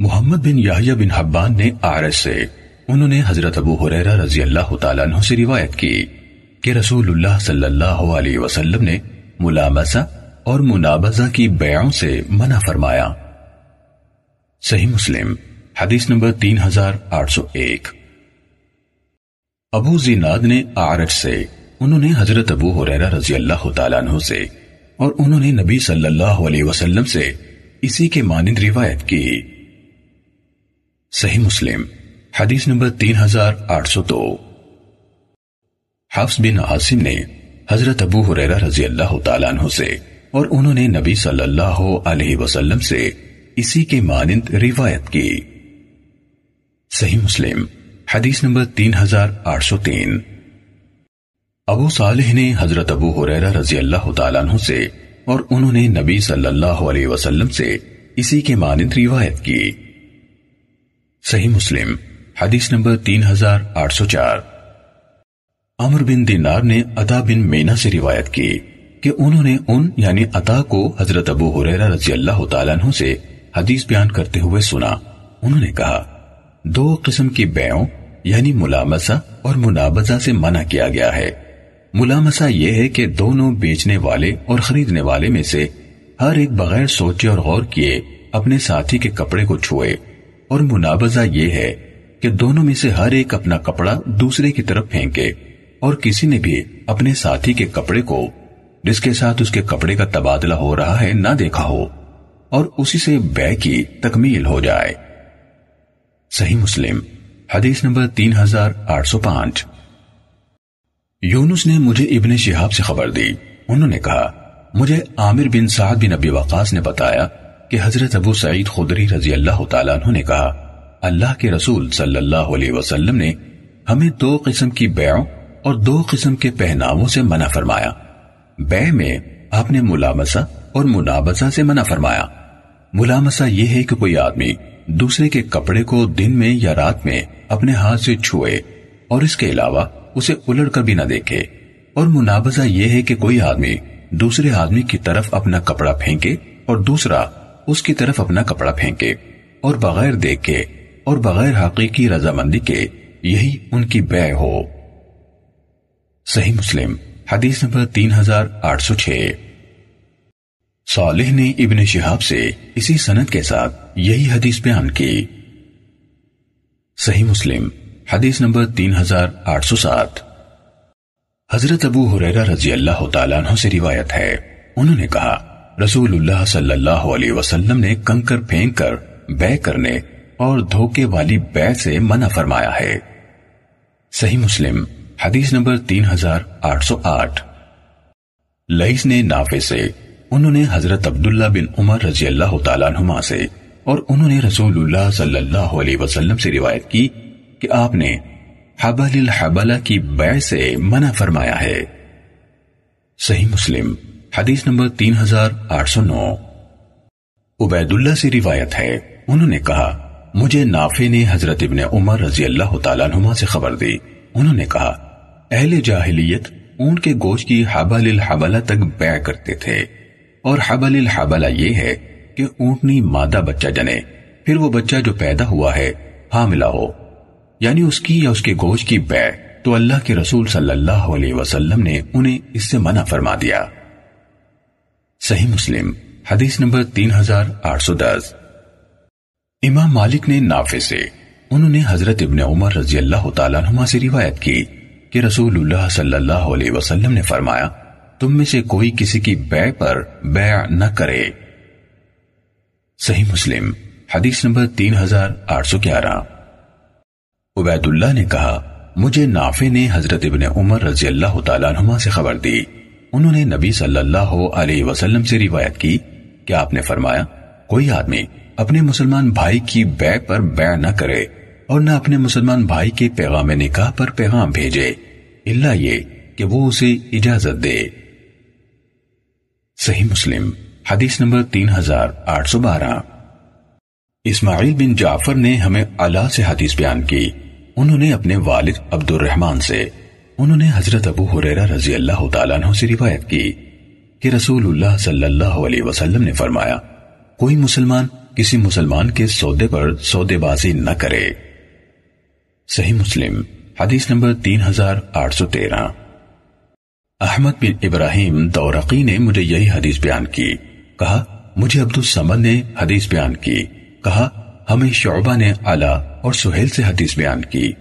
محمد بن یحییٰ بن حبان نے آرش سے، انہوں نے حضرت ابو حریرہ رضی اللہ تعالیٰ عنہ سے روایت کی کہ رسول اللہ صلی اللہ علیہ وسلم نے ملامسہ اور منابزہ کی بیعوں سے منع فرمایا۔ صحیح مسلم، حدیث نمبر تین ہزار آٹھ سو ایک۔ ابو زیناد نے آرش سے، انہوں نے حضرت ابو حریرہ رضی اللہ تعالیٰ عنہ سے اور انہوں نے نبی صلی اللہ علیہ وسلم سے اسی کے مانند روایت کی۔ صحیح مسلم، حدیث نمبر تین ہزار آٹھ سو دو۔ حفظ بن عاصم نے حضرت ابو حریرہ رضی اللہ تعالیٰ عنہ سے اور انہوں نے نبی صلی اللہ علیہ وسلم سے اسی کے مانند روایت کی۔ صحیح مسلم، حدیث نمبر تین ہزار آٹھ سو تین۔ ابو صالح نے حضرت ابو حریرہ رضی اللہ تعالیٰ عنہ سے اور انہوں نے نبی صلی اللہ علیہ وسلم سے اسی کے مانند روایت کی۔ صحیح مسلم، حدیث نمبر تین ہزار آٹھ سو چار۔ عمر بن دینار نے عطا بن مینا سے روایت کی کہ انہوں نے ان یعنی عطا کو حضرت ابو حریرہ رضی اللہ تعالیٰ عنہ سے حدیث بیان کرتے ہوئے سنا۔ انہوں نے کہا، دو قسم کی بیعوں یعنی ملامسہ اور منابزہ سے منع کیا گیا ہے۔ ملامسہ یہ ہے کہ دونوں بیچنے والے اور خریدنے والے میں سے ہر ایک بغیر سوچے اور غور کیے اپنے ساتھی کے کپڑے کو چھوئے۔ اور منابضہ یہ ہے کہ دونوں میں سے ہر ایک اپنا کپڑا دوسرے کی طرف پھینکے اور کسی نے بھی اپنے ساتھی کے کپڑے کو جس کے ساتھ اس کے کپڑے کا تبادلہ ہو رہا ہے نہ دیکھا ہو اور اسی سے بے کی تکمیل ہو جائے۔ صحیح مسلم، حدیث نمبر تین ہزار آٹھ سو پانچ۔ یونس نے مجھے ابن شہاب سے خبر دی۔ انہوں نے کہا، مجھے عامر بن سعد بن ابی وقاص نے بتایا کہ حضرت ابو سعید خدری رضی اللہ تعالیٰ عنہ نے کہا، اللہ کے رسول صلی اللہ علیہ وسلم نے ہمیں دو قسم کی بیعوں اور دو قسم کے پہناووں سے منع فرمایا۔ بے میں آپ نے ملامسہ اور منابسہ سے منع فرمایا۔ ملامسہ یہ ہے کہ کوئی آدمی دوسرے کے کپڑے کو دن میں یا رات میں اپنے ہاتھ سے چھوئے اور اس کے علاوہ اسے الڑ کر بھی نہ دیکھے۔ اور منابضہ یہ ہے کہ کوئی آدمی دوسرے آدمی کی طرف اپنا کپڑا پھینکے اور دوسرا اس کی طرف اپنا کپڑا پھینکے اور بغیر دیکھے اور بغیر حقیقی رضامندی کے یہی ان کی بے ہو۔ صحیح مسلم، حدیث نمبر تین ہزار آٹھ سو چھ۔ صالح نے ابن شہاب سے اسی سنت کے ساتھ یہی حدیث بیان کی۔ صحیح مسلم، حدیث نمبر تین ہزار آٹھ سو سات۔ حضرت ابو حریرہ رضی اللہ تعالیٰ عنہ سے روایت ہے۔ انہوں نے کہا رسول اللہ صلی اللہ علیہ وسلم نے کنکر پھینک کر بے کرنے اور دھوکے والی بے سے منع فرمایا ہے۔ صحیح مسلم، حدیث نمبر تین ہزار آٹھ سو آٹھ۔ لئیس نے نافے سے انہوں نے حضرت عبداللہ بن عمر رضی اللہ تعالیٰ عنہما سے اور انہوں نے رسول اللہ صلی اللہ علیہ وسلم سے روایت کی کہ آپ نے حبل الحبلہ کی بے سے منع فرمایا ہے۔ صحیح مسلم حدیث نمبر تین ہزار آٹھ سو نو۔ عبید اللہ سے روایت ہے، انہوں نے کہا، مجھے نافع نے حضرت ابن عمر رضی اللہ تعالیٰ نما سے خبر دی۔ انہوں نے کہا، اہل جاہلیت اونٹ کے گوشت کی حبل الحبلہ تک بیع کرتے تھے۔ اور حبل الحبلہ یہ ہے کہ اونٹنی مادہ بچہ جنے، پھر وہ بچہ جو پیدا ہوا ہے، حاملہ ہو۔ یعنی اس کی یا اس کے گوشت کی بیع تو اللہ کے رسول صلی اللہ علیہ وسلم نے انہیں اس سے منع فرما دیا۔ صحیح مسلم، حدیث نمبر تین ہزار آٹھ سو دس۔ امام مالک نے نافع سے انہوں نے حضرت ابن عمر رضی اللہ تعالیٰ عنہ سے روایت کی کہ رسول اللہ صلی اللہ علیہ وسلم نے فرمایا، تم میں سے کوئی کسی کی بے پر بیع نہ کرے۔ صحیح مسلم، حدیث نمبر تین ہزار آٹھ سو گیارہ۔ عبید اللہ نے کہا، مجھے نافع نے حضرت ابن عمر رضی اللہ تعالیٰ عنہ سے خبر دی۔ انہوں نے نبی صلی اللہ علیہ وسلم سے روایت کی کہ آپ نے فرمایا، کوئی آدمی اپنے مسلمان بھائی کی بے پر بے نہ کرے اور نہ اپنے مسلمان بھائی کے پیغام نکاح پر پیغام بھیجے اللہ یہ کہ وہ اسے اجازت دے۔ صحیح مسلم، حدیث نمبر تین ہزار آٹھ سو بارہ۔ اسماعیل بن جعفر نے ہمیں اللہ سے حدیث بیان کی۔ انہوں نے اپنے والد عبد الرحمن سے انہوں نے حضرت ابو حریرہ رضی اللہ تعالیٰ عنہ سے روایت کی کہ رسول اللہ صلی اللہ علیہ وسلم نے فرمایا، کوئی مسلمان کسی مسلمان کے سودے پر سودے بازی نہ کرے۔ صحیح مسلم، حدیث نمبر تین ہزار آٹھ سو تیرہ۔ احمد بن ابراہیم دورقی نے مجھے یہی حدیث بیان کی۔ کہا، مجھے عبد السمد نے حدیث بیان کی۔ کہا، ہمیں شعبہ نے علا اور سہیل سے حدیث بیان کی۔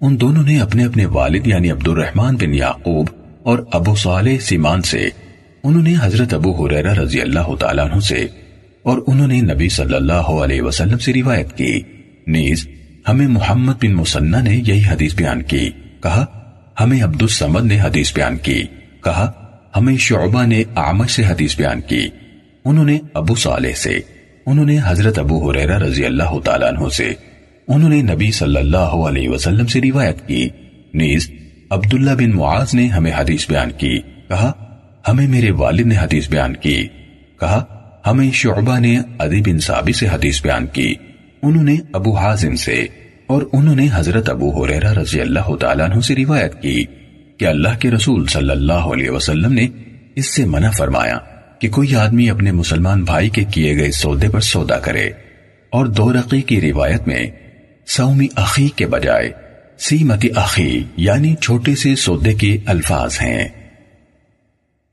ان دونوں نے اپنے اپنے والد یعنی عبد الرحمن بن یعقوب اور ابو صالح سیمان سے، انہوں نے حضرت ابو حریرہ رضی اللہ تعالیٰ عنہ سے اور انہوں نے نبی صلی اللہ علیہ وسلم سے روایت کی۔ نیز، ہمیں محمد بن مسنہ نے یہی حدیث بیان کی۔ کہا، ہمیں عبد السمد نے حدیث بیان کی۔ کہا، ہمیں شعبہ نے آمش سے حدیث بیان کی۔ انہوں نے ابو صالح سے، انہوں نے حضرت ابو حریرہ رضی اللہ تعالیٰ عنہ سے۔ انہوں نے نبی صلی اللہ علیہ وسلم سے روایت کی۔ نیز، عبداللہ بن معاذ نے ہمیں حدیث بیان کی۔ کہا، ہمیں میرے والد نے حدیث بیان کی۔ کہا، ہمیں شعبہ نے عدی بن صابی سے حدیث بیان کی۔ انہوں نے ابو حازم سے اور انہوں نے حضرت ابو حریرہ رضی اللہ تعالیٰ عنہ سے روایت کی کہ اللہ کے رسول صلی اللہ علیہ وسلم نے اس سے منع فرمایا کہ کوئی آدمی اپنے مسلمان بھائی کے کیے گئے سودے پر سودا کرے۔ اور دو رقی کی روایت میں سومی اخی کے بجائے سیمتی اخی یعنی چھوٹے سے سودے کے الفاظ ہیں۔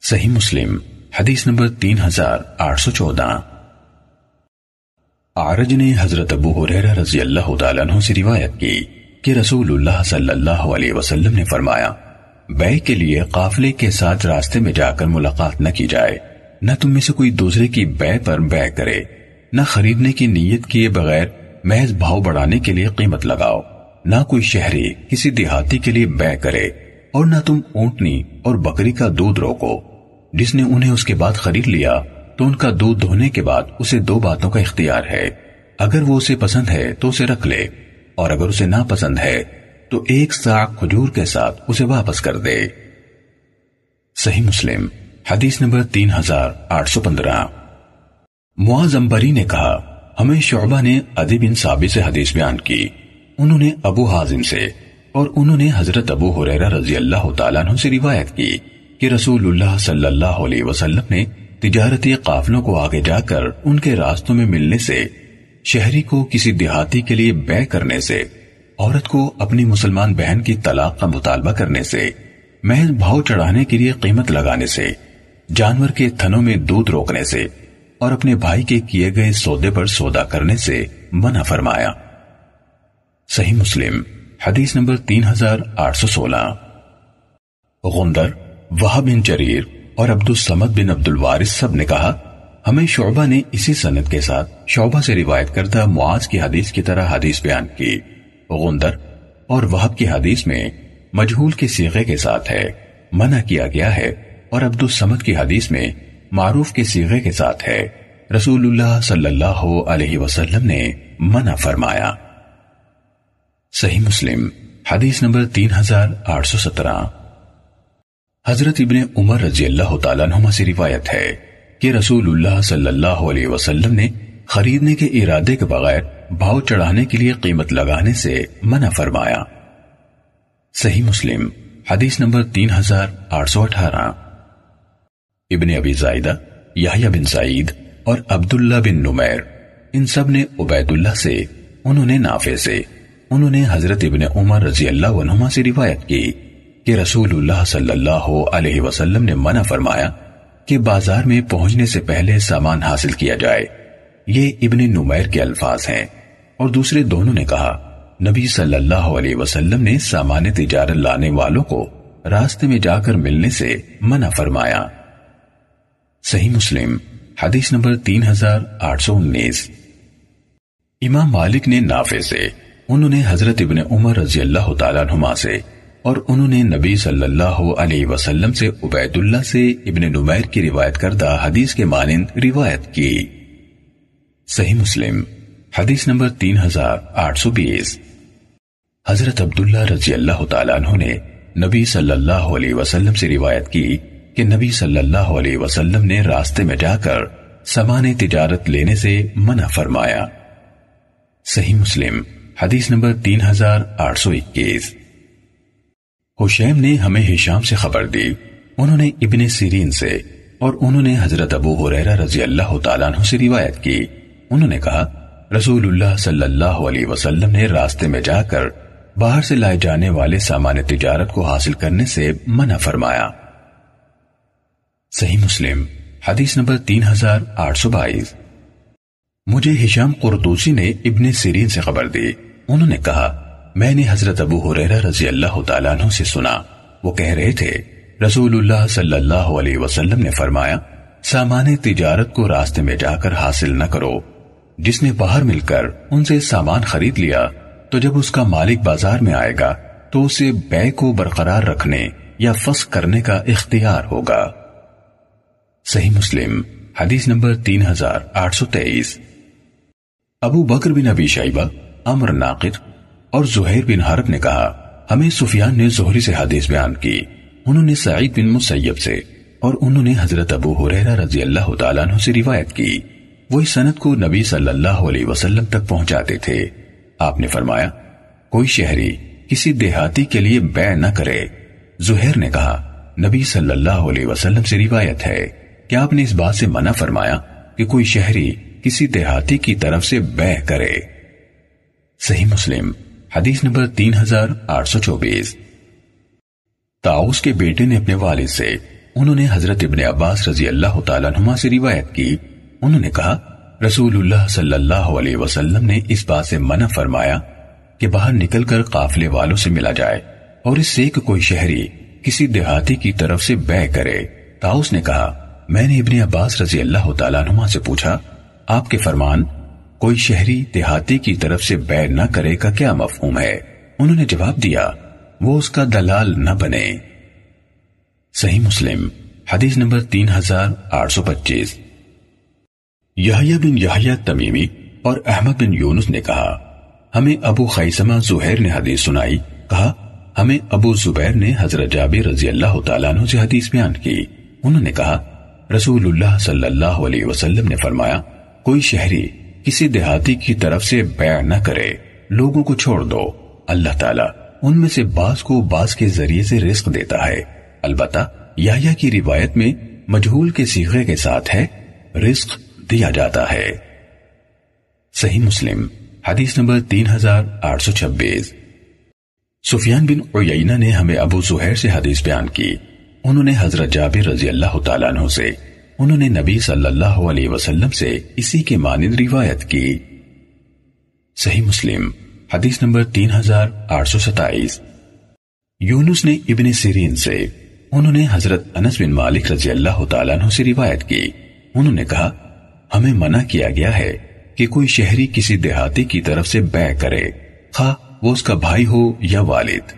صحیح مسلم، حدیث نمبر تین ہزار آٹھ سو چودہ۔ آرج نے حضرت ابو حریرہ رضی اللہ تعالیٰ عنہ سے روایت کی کہ رسول اللہ صلی اللہ علیہ وسلم نے فرمایا، بے کے لیے قافلے کے ساتھ راستے میں جا کر ملاقات نہ کی جائے۔ نہ تم میں سے کوئی دوسرے کی بے پر بے کرے، نہ خریدنے کی نیت کیے بغیر محض بھاؤ بڑھانے کے لیے قیمت لگاؤ۔ نہ کوئی شہری کسی دیہاتی کے لیے بے کرے اور نہ تم اونٹنی اور بکری کا دودھ روکو۔ جس نے انہیں اس کے بعد خرید لیا، تو ان کا دودھ دھونے کے بعد اسے دو باتوں کا اختیار ہے۔ اگر وہ اسے پسند ہے، تو اسے رکھ لے۔ اور اگر اسے نہ پسند ہے، تو ایک ساک کھجور کے ساتھ اسے واپس کر دے۔ صحیح مسلم، حدیث نمبر تین ہزار آٹھ سو پندرہ۔ معذمبری نے کہا ہمیں شعبہ نے ادی بن صابی سے حدیث بیان کی۔ انہوں نے ابو حازم سے اور انہوں نے حضرت ابو حریرہ رضی اللہ تعالیٰ عنہ سے روایت کی کہ رسول اللہ صلی اللہ علیہ وسلم نے تجارتی قافلوں کو آگے جا کر ان کے راستوں میں ملنے سے، شہری کو کسی دیہاتی کے لیے بے کرنے سے، عورت کو اپنی مسلمان بہن کی طلاق کا مطالبہ کرنے سے، محض بھاؤ چڑھانے کے لیے قیمت لگانے سے، جانور کے تھنوں میں دودھ روکنے سے اور اپنے بھائی کے کیے گئے سودے پر سودا کرنے سے منع فرمایا۔ صحیح مسلم، حدیث نمبر تین ہزار آٹھ سو سولہ۔ غندر وہ بن جریر اور عبد السمد بن عبد الوارث سب نے کہا، ہمیں شعبہ نے اسی سنت کے ساتھ شعبہ سے روایت کردہ معاذ کی حدیث کی طرح حدیث بیان کی۔ غندر اور وحب کی حدیث میں مجہول کے سیغے کے ساتھ ہے، منع کیا گیا ہے اور عبد السمد کی حدیث میں معروف کے سیغے کے ساتھ ہے۔ رسول اللہ صلی اللہ علیہ وسلم نے منع فرمایا۔ صحیح مسلم، حدیث نمبر تین ہزار آٹھ سو سترہ۔ حضرت ابن عمر رضی اللہ تعالیٰ عنہ سے روایت ہے کہ رسول اللہ صلی اللہ علیہ وسلم نے خریدنے کے ارادے کے بغیر بھاؤ چڑھانے کے لیے قیمت لگانے سے منع فرمایا۔ صحیح مسلم، حدیث نمبر تین ہزار آٹھ سو اٹھارہ۔ ابن ابی زائدہ، یحییٰ بن سعید اور عبداللہ بن نمیر۔ ان سب نے عبید اللہ سے، انہوں نے نافع سے، انہوں نے حضرت ابن عمر رضی اللہ عنہما سے روایت کی کہ رسول اللہ صلی اللہ علیہ وسلم نے منع فرمایا کہ بازار میں پہنچنے سے پہلے سامان حاصل کیا جائے۔ یہ ابن نمیر کے الفاظ ہیں۔ اور دوسرے دونوں نے کہا، نبی صلی اللہ علیہ وسلم نے سامان تجارت لانے والوں کو راستے میں جا کر ملنے سے منع فرمایا۔ صحیح مسلم، حدیث نمبر تین ہزار آٹھ سو انیس۔ امام مالک نے نافع سے، انہوں نے حضرت ابن عمر رضی اللہ تعالیٰ نما سے، اور انہوں نے نبی صلی اللہ علیہ وسلم سے عبید اللہ سے ابن نمیر کی روایت کردہ حدیث کے مانند روایت کی۔ صحیح مسلم، حدیث نمبر تین ہزار آٹھ سو بیس۔ حضرت عبداللہ رضی اللہ تعالیٰ عنہ نے نبی صلی اللہ علیہ وسلم سے روایت کی کہ نبی صلی اللہ علیہ وسلم نے راستے میں جا کر سامان تجارت لینے سے منع فرمایا۔ صحیح مسلم، حدیث نمبر تین ہزار آٹھ سو اکیس۔ حشیم نے ہمیں ہشام سے خبر دی۔ انہوں نے ابن سیرین سے اور انہوں نے حضرت ابو حریرہ رضی اللہ تعالیٰ عنہ سے روایت کی۔ انہوں نے کہا، رسول اللہ صلی اللہ علیہ وسلم نے راستے میں جا کر باہر سے لائے جانے والے سامان تجارت کو حاصل کرنے سے منع فرمایا۔ صحیح مسلم، حدیث نمبر تین ہزار آٹھ سو بائیس۔ مجھے ہشام قرطوسی نے ابن سیرین سے خبر دی۔ انہوں نے کہا، میں نے حضرت ابو حریرہ رضی اللہ تعالیٰ عنہ سے سنا۔ وہ کہہ رہے تھے، رسول اللہ صلی اللہ علیہ وسلم نے فرمایا، سامان تجارت کو راستے میں جا کر حاصل نہ کرو۔ جس نے باہر مل کر ان سے سامان خرید لیا، تو جب اس کا مالک بازار میں آئے گا، تو اسے بے کو برقرار رکھنے یا فس کرنے کا اختیار ہوگا۔ صحیح مسلم، حدیث نمبر تین ہزار آٹھ سو تیئیس۔ ابو بکر بن ابی شیبہ امر ناقد اور زہیر بن حرب نے کہا، ہمیں سفیان نے زہری سے حدیث بیان کی، انہوں نے سعید بن مسیب سے اور انہوں نے حضرت ابو حریرہ رضی اللہ تعالیٰ عنہ سے روایت کی۔ وہ اس سنت کو نبی صلی اللہ علیہ وسلم تک پہنچاتے تھے۔ آپ نے فرمایا، کوئی شہری کسی دیہاتی کے لیے بے نہ کرے۔ زہیر نے کہا، نبی صلی اللہ علیہ وسلم سے روایت ہے۔ کہ آپ نے اس بات سے منع فرمایا کہ کوئی شہری کسی دیہاتی کی طرف سے بے کرے؟ صحیح مسلم، حدیث نمبر تین ہزار آٹھ سو چوبیس۔ تاؤس کے بیٹے نے اپنے والد سے، انہوں نے حضرت ابن عباس رضی اللہ تعالیٰ نما سے روایت کی۔ انہوں نے کہا، رسول اللہ صلی اللہ علیہ وسلم نے اس بات سے منع فرمایا کہ باہر نکل کر قافلے والوں سے ملا جائے اور اس سے کہ کوئی شہری کسی دیہاتی کی طرف سے بے کرے۔ تاؤس نے کہا میں نے ابن عباس رضی اللہ تعالیٰ نما سے پوچھا، آپ کے فرمان، کوئی شہری دیہاتی کی طرف سے بے نہ کرے کا کیا مفہوم ہے؟ انہوں نے جواب دیا، وہ اس کا دلال نہ بنے۔ صحیح مسلم، حدیث نمبر تین ہزار آٹھ سو پچیس۔ یحییٰ بن یحییٰ تمیمی اور احمد بن یونس نے کہا، ہمیں ابو خیسمہ زہیر نے حدیث سنائی۔ کہا، ہمیں ابو زبیر نے حضرت جابر رضی اللہ تعالیٰ عنہ سے حدیث بیان کی۔ انہوں نے کہا رسول اللہ صلی اللہ علیہ وسلم نے فرمایا، کوئی شہری کسی دیہاتی کی طرف سے بیع نہ کرے، لوگوں کو چھوڑ دو۔ اللہ تعالیٰ ان میں سے بعض کو بعض کے ذریعے سے رزق دیتا ہے۔ البتہ یا کی روایت میں مجہول کے سیغے کے ساتھ ہے، رزق دیا جاتا ہے۔ صحیح مسلم، حدیث نمبر تین ہزار آٹھ سو چھبیس۔ سفیان بن عیینہ نے ہمیں ابو زہر سے حدیث بیان کی۔ انہوں نے حضرت جابر رضی اللہ تعالیٰ عنہ سے، انہوں نے نبی صلی اللہ علیہ وسلم سے اسی کے مانند روایت کی۔ صحیح مسلم، حدیث نمبر تین ہزار آٹھ سو ستائیس۔ یونس نے ابن سیرین سے، انہوں نے حضرت انس بن مالک رضی اللہ تعالیٰ عنہ سے روایت کی۔ انہوں نے کہا، ہمیں منع کیا گیا ہے کہ کوئی شہری کسی دیہاتی کی طرف سے بے کرے، خواہ وہ اس کا بھائی ہو یا والد۔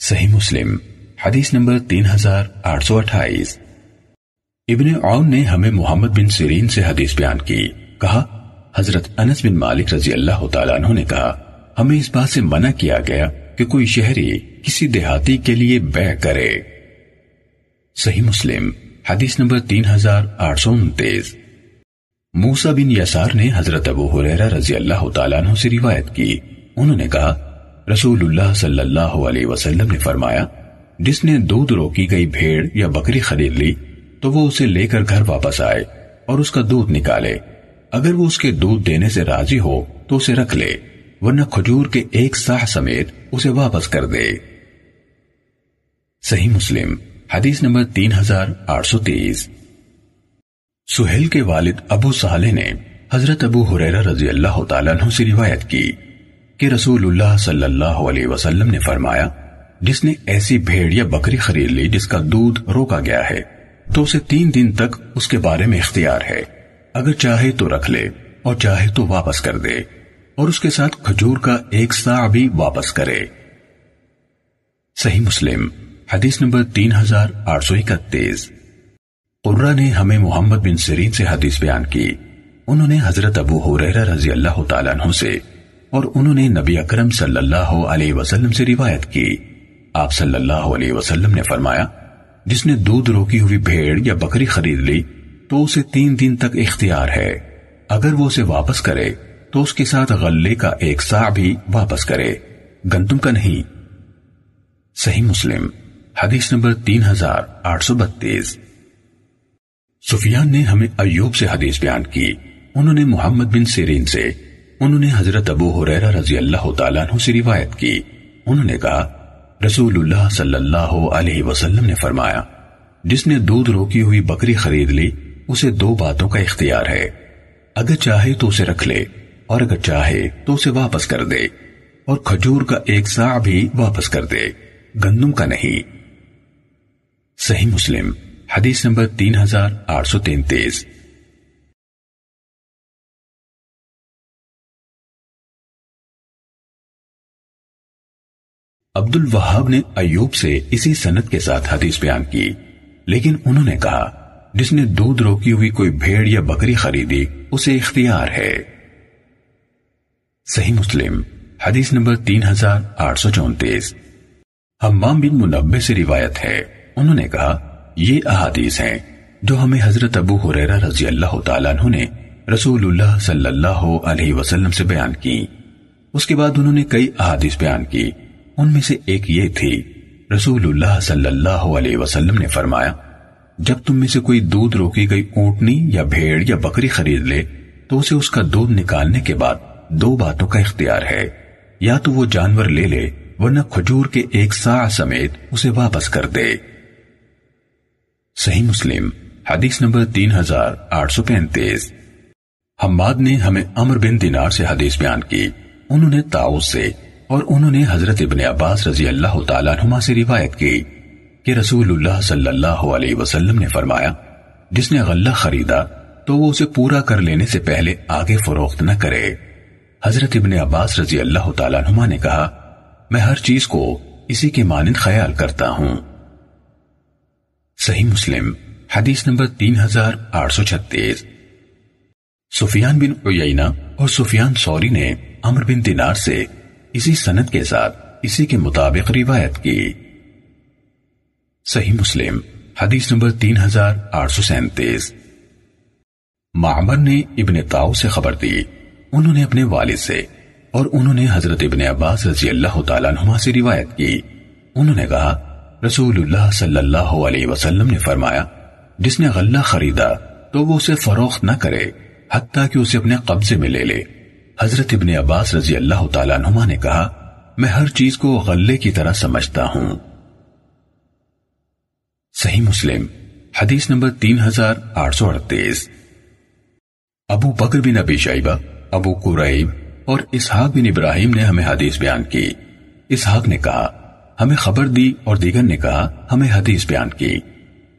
صحیح مسلم حدیث نمبر تین ہزار آٹھ سو اٹھائیس۔ ابن عون نے ہمیں محمد بن سیرین سے حدیث بیان کی۔ کہا، حضرت انس بن مالک رضی اللہ تعالیٰ عنہ نے کہا، ہمیں اس بات سے منع کیا گیا کہ کوئی شہری کسی دیہاتی کے لیے بے کرے۔ صحیح مسلم، حدیث نمبر تین ہزار آٹھ سو انتیس۔ موسا بن یسار نے حضرت ابو حریرہ رضی اللہ تعالیٰ عنہ سے روایت کی۔ انہوں نے کہا، رسول اللہ صلی اللہ علیہ وسلم نے فرمایا جس نے دودھ روکی گئی بھیڑ یا بکری خرید لی، تو وہ اسے لے کر گھر واپس آئے اور اس کا دودھ نکالے۔ اگر وہ اس کے دودھ دینے سے راضی ہو، تو اسے رکھ لے، ورنہ کھجور کے ایک ساہ سمیت اسے واپس کر دے۔ صحیح مسلم، حدیث نمبر تین ہزار آٹھ سو تیس۔ سہیل کے والد ابو صالح نے حضرت ابو حریرہ رضی اللہ تعالیٰ عنہ سے روایت کی کہ رسول اللہ صلی اللہ علیہ وسلم نے فرمایا جس نے ایسی بھیڑ یا بکری خرید لی جس کا دودھ روکا گیا ہے، تو اسے تین دن تک اس کے بارے میں اختیار ہے۔ اگر چاہے تو رکھ لے، اور چاہے تو واپس کر دے، اور اس کے ساتھ کھجور کا ایک سا بھی واپس کرے۔ صحیح مسلم، حدیث نمبر تین ہزار آٹھ سو اکتیس۔ قرہ نے ہمیں محمد بن سرین سے حدیث بیان کی۔ انہوں نے حضرت ابو حریرہ رضی اللہ تعالیٰ عنہ سے، اور انہوں نے نبی اکرم صلی اللہ علیہ وسلم سے روایت کی۔ آپ صلی اللہ علیہ وسلم نے فرمایا، جس نے دودھ روکی ہوئی بھیڑ یا بکری خرید لی، تو اسے تین دن تک اختیار ہے۔ اگر وہ اسے واپس کرے، تو اس کے ساتھ غلے کا ایک سا بھی واپس کرے۔ گندم کا نہیں۔ صحیح مسلم، حدیث نمبر تین ہزار آٹھ سو بتیس۔ سفیان نے ہمیں ایوب سے حدیث بیان کی۔ انہوں نے محمد بن سیرین سے، انہوں نے حضرت ابو حریرہ رضی اللہ تعالیٰ عنہ سے روایت کی۔ انہوں نے کہا رسول اللہ صلی اللہ علیہ وسلم نے فرمایا، جس نے دودھ روکی ہوئی بکری خرید لی، اسے دو باتوں کا اختیار ہے۔ اگر چاہے تو اسے رکھ لے، اور اگر چاہے تو اسے واپس کر دے، اور کھجور کا ایک سا بھی واپس کر دے، گندم کا نہیں۔ صحیح مسلم، حدیث نمبر تین ہزار آٹھ سو تینتیس۔ عبد الوہاب نے ایوب سے اسی سنت کے ساتھ حدیث بیان کی، لیکن انہوں نے کہا، جس نے دودھ روکی ہوئی کوئی بھیڑ یا بکری خریدی، اسے اختیار ہے۔ صحیح مسلم، حدیث نمبر تین ہزار آٹھ سو چونتیس۔ حمام بن منبع سے روایت ہے۔ انہوں نے کہا، یہ احادیث ہیں جو ہمیں حضرت ابو حریرہ رضی اللہ تعالیٰ عنہ نے رسول اللہ صلی اللہ علیہ وسلم سے بیان کی۔ اس کے بعد انہوں نے کئی احادیث بیان کی۔ ان میں سے ایک یہ تھی، رسول اللہ صلی اللہ علیہ وسلم نے فرمایا، جب تم میں سے کوئی دودھ روکی گئی اونٹنی یا بھیڑ یا بکری خرید لے، تو اسے اس کا دودھ نکالنے کے بعد دو باتوں کا اختیار ہے۔ یا تو وہ جانور لے لے، ورنہ کھجور کے ایک سا سمیت اسے واپس کر دے۔ صحیح مسلم، حدیث نمبر تین ہزار آٹھ سو پینتیس۔ حماد نے ہمیں امر بن دینار سے حدیث بیان کی۔ انہوں نے تاؤس سے اور انہوں نے حضرت ابن عباس رضی اللہ تعالیٰ عنہما سے روایت کی کہ رسول اللہ صلی اللہ علیہ وسلم نے فرمایا، جس نے غلہ خریدا تو وہ اسے پورا کر لینے سے پہلے آگے فروخت نہ کرے۔ حضرت ابن عباس رضی اللہ تعالیٰ عنہما نے کہا، میں ہر چیز کو اسی کے مانند خیال کرتا ہوں۔ صحیح مسلم، حدیث نمبر تین ہزار آٹھ سو چھتیس۔ سفیان بن عیینہ اور سفیان سوری نے عمر بن دینار سے اسی سنت کے ساتھ اسی کے مطابق روایت کی۔ صحیح مسلم، حدیث نمبر تین ہزار آٹھ سو سینتیس۔ معمر نے ابن تاؤ سے خبر دی۔ انہوں نے اپنے والد سے اور انہوں نے حضرت ابن عباس رضی اللہ تعالیٰ عنہ سے روایت کی۔ انہوں نے کہا، رسول اللہ صلی اللہ علیہ وسلم نے فرمایا، جس نے غلہ خریدا تو وہ اسے فروخت نہ کرے، حتیٰ کہ اسے اپنے قبضے میں لے لے۔ حضرت ابن عباس رضی اللہ تعالیٰ عنہ نے کہا، میں ہر چیز کو غلے کی طرح سمجھتا ہوں۔ صحیح مسلم، حدیث نمبر تین ہزار آٹھ سو اڑتیس۔ ابو بکر بن ابی شیبہ ابو قریب اور اسحاق بن ابراہیم نے ہمیں حدیث بیان کی۔ اسحاق نے کہا، ہمیں خبر دی اور دیگر نے کہا، ہمیں حدیث بیان کی۔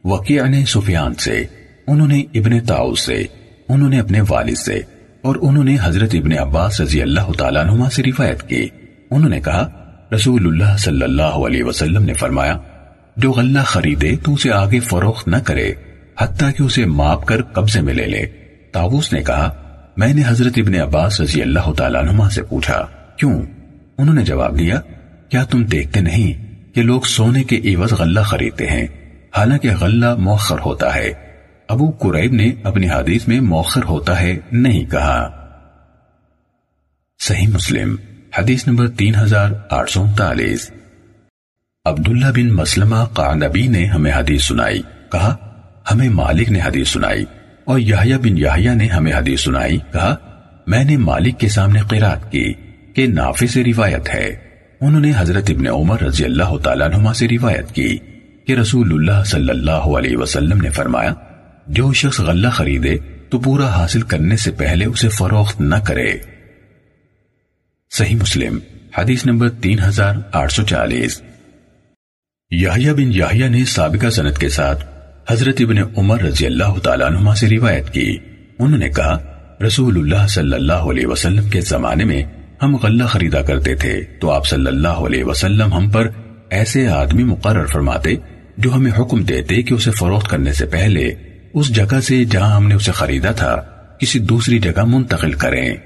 وقیع نے سفیان سے، انہوں نے ابن تاؤ سے، انہوں نے اپنے والد سے۔ اور انہوں نے حضرت ابن عباس رضی اللہ تعالیٰ عنہ سے روایت کی۔ انہوں نے کہا، رسول اللہ صلی اللہ علیہ وسلم نے فرمایا، جو غلہ خریدے تو اسے آگے فروخت نہ کرے، حتیٰ کہ اسے ماپ کر قبضے میں لے لے۔ تاؤس نے کہا، میں نے حضرت ابن عباس رضی اللہ تعالیٰ عنہ سے پوچھا، کیوں؟ انہوں نے جواب دیا، کیا تم دیکھتے نہیں کہ لوگ سونے کے عوض غلہ خریدتے ہیں؟ حالانکہ غلہ موخر ہوتا ہے۔ ابو قریب نے اپنی حدیث میں موخر ہوتا ہے نہیں کہا۔ صحیح مسلم، حدیث نمبر تین ہزار آٹھ سو انتالیس۔ عبداللہ بن مسلمہ قعنبی نے ہمیں حدیث سنائی، کہا، ہمیں مالک نے حدیث سنائی، اور یحییٰ بن یحییٰ نے ہمیں حدیث سنائی، کہا، میں نے مالک کے سامنے قرات کی کہ نافع سے روایت ہے۔ انہوں نے حضرت ابن عمر رضی اللہ تعالیٰ نما سے روایت کی کہ رسول اللہ صلی اللہ علیہ وسلم نے فرمایا جو شخص غلہ خریدے تو پورا حاصل کرنے سے پہلے اسے فروخت نہ کرے۔ صحیح مسلم، حدیث نمبر تین ہزار آٹھ سو چالیس۔ یحییٰ بن یحییٰ نے سابقہ سنت کے ساتھ حضرت ابن عمر رضی اللہ تعالیٰ عنہ سے روایت کی۔ انہوں نے کہا، رسول اللہ صلی اللہ علیہ وسلم کے زمانے میں ہم غلہ خریدا کرتے تھے تو آپ صلی اللہ علیہ وسلم ہم پر ایسے آدمی مقرر فرماتے جو ہمیں حکم دیتے کہ اسے فروخت کرنے سے پہلے اس جگہ سے جہاں ہم نے اسے خریدا تھا، کسی دوسری جگہ منتقل کریں۔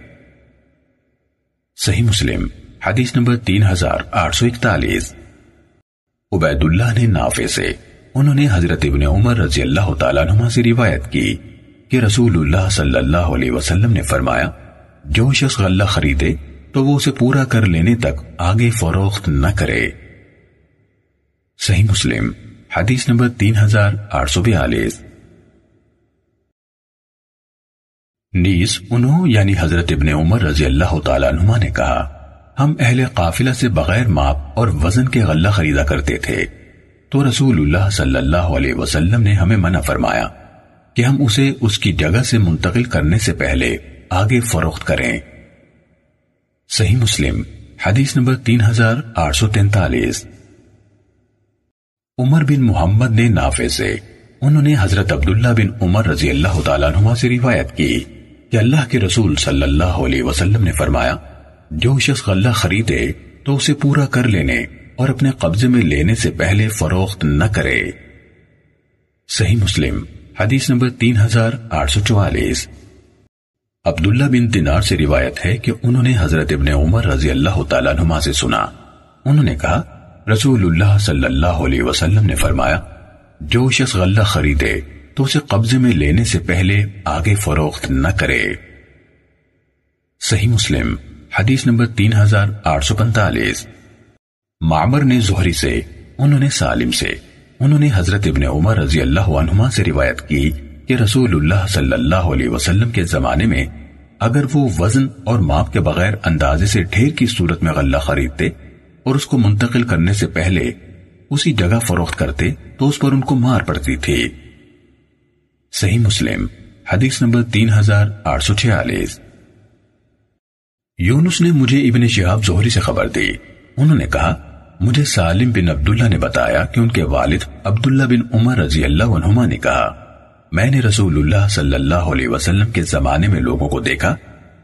صحیح مسلم، حدیث نمبر تین ہزار آٹھ سو اکتالیس۔ عبید اللہ نے نافع سے، انہوں نے حضرت ابن عمر رضی اللہ تعالیٰ نما سے روایت کی کہ رسول اللہ صلی اللہ علیہ وسلم نے فرمایا، جو شخص غلہ خریدے تو وہ اسے پورا کر لینے تک آگے فروخت نہ کرے۔ صحیح مسلم، حدیث نمبر تین ہزار آٹھ سو بیالیس۔ نیز انہوں یعنی حضرت ابن عمر رضی اللہ تعالیٰ عنہ نے کہا، ہم اہل قافلہ سے بغیر ماپ اور وزن کے غلہ خریدا کرتے تھے۔ تو رسول اللہ صلی اللہ علیہ وسلم نے ہمیں منع فرمایا کہ ہم اسے اس کی جگہ سے منتقل کرنے سے پہلے آگے فروخت کریں۔ صحیح مسلم، حدیث نمبر تین ہزار آٹھ سو تینتالیس۔ عمر بن محمد نے نافع سے انہوں نے حضرت عبداللہ بن عمر رضی اللہ تعالیٰ عنہ سے روایت کی۔ کہ اللہ کے رسول صلی اللہ علیہ وسلم نے فرمایا، جو شخص غلہ خریدے تو اسے پورا کر لینے اور اپنے قبضے میں لینے سے پہلے فروخت نہ کرے۔ صحیح مسلم، حدیث نمبر تین ہزار آٹھ سو چوالیس۔ عبداللہ بن دینار سے روایت ہے کہ انہوں نے حضرت ابن عمر رضی اللہ تعالیٰ نما سے سنا۔ انہوں نے کہا، رسول اللہ صلی اللہ علیہ وسلم نے فرمایا، جو شخص غلہ خریدے تو اسے قبضے میں لینے سے پہلے آگے فروخت نہ کرے۔ صحیح مسلم، حدیث نمبر تین ہزار آٹھ سو پنتالیس۔ معمر نے زہری سے، انہوں نے سالم سے، انہوں نے حضرت ابن عمر رضی اللہ عنہما سے روایت کی کہ رسول اللہ صلی اللہ علیہ وسلم کے زمانے میں اگر وہ وزن اور ماپ کے بغیر اندازے سے ڈھیر کی صورت میں غلہ خریدتے اور اس کو منتقل کرنے سے پہلے اسی جگہ فروخت کرتے تو اس پر ان کو مار پڑتی تھی۔ صحیح مسلم، حدیث نمبر تین ہزار آٹھ سو چھیالیس۔ یونس نے مجھے ابن شہاب زہری سے خبر دی۔ انہوں نے کہا، مجھے سالم بن عبداللہ نے بتایا کہ ان کے والد عبداللہ بن عمر رضی اللہ عنہما نے کہا، میں نے رسول اللہ صلی اللہ علیہ وسلم کے زمانے میں لوگوں کو دیکھا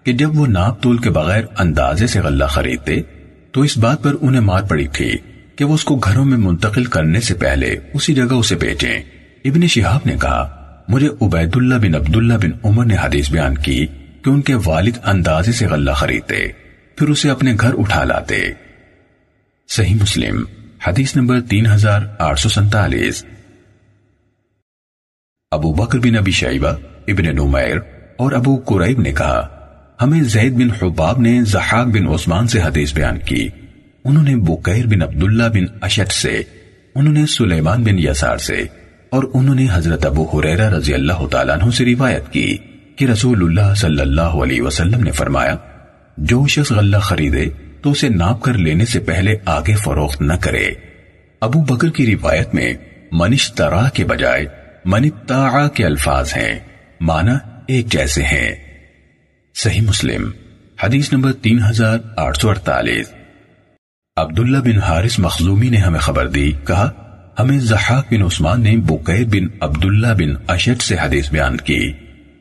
کہ جب وہ ناپ تول کے بغیر اندازے سے غلہ خریدتے، تو اس بات پر انہیں مار پڑی تھی کہ وہ اس کو گھروں میں منتقل کرنے سے پہلے اسی جگہ اسے بیچیں۔ ابن شہاب نے کہا مجھے عبید اللہ بن عبداللہ بن عمر نے حدیث بیان کی کہ ان کے والد اندازے سے غلہ خریدتے، پھر اسے اپنے گھر اٹھا لاتے۔ صحیح مسلم، حدیث نمبر تین ہزار آٹھ سو سنتالیس ابو بکر بن ابی شیبہ ابن نمیر اور ابو قریب نے کہا، ہمیں زید بن حباب نے زحاق بن عثمان سے حدیث بیان کی۔ انہوں نے بکیر بن عبداللہ بن اشد سے، انہوں نے سلیمان بن یسار سے۔ اور انہوں نے حضرت ابو حریرہ رضی اللہ تعالیٰ عنہ سے روایت کی کہ رسول اللہ صلی اللہ علیہ وسلم نے فرمایا، جو شخص غلہ خریدے تو اسے ناپ کر لینے سے پہلے آگے فروخت نہ کرے۔ ابو بکر کی روایت میں منش ترا کے بجائے منتا کے الفاظ ہیں مانا ایک جیسے ہیں۔ صحیح مسلم، حدیث نمبر تین ہزار آٹھ سو اڑتالیس۔ عبداللہ بن حارث مخزومی نے ہمیں خبر دی، کہا ہمیں زحاق بن عثمان نے بقیر بن عبداللہ بن اشد سے حدیث بیان کی۔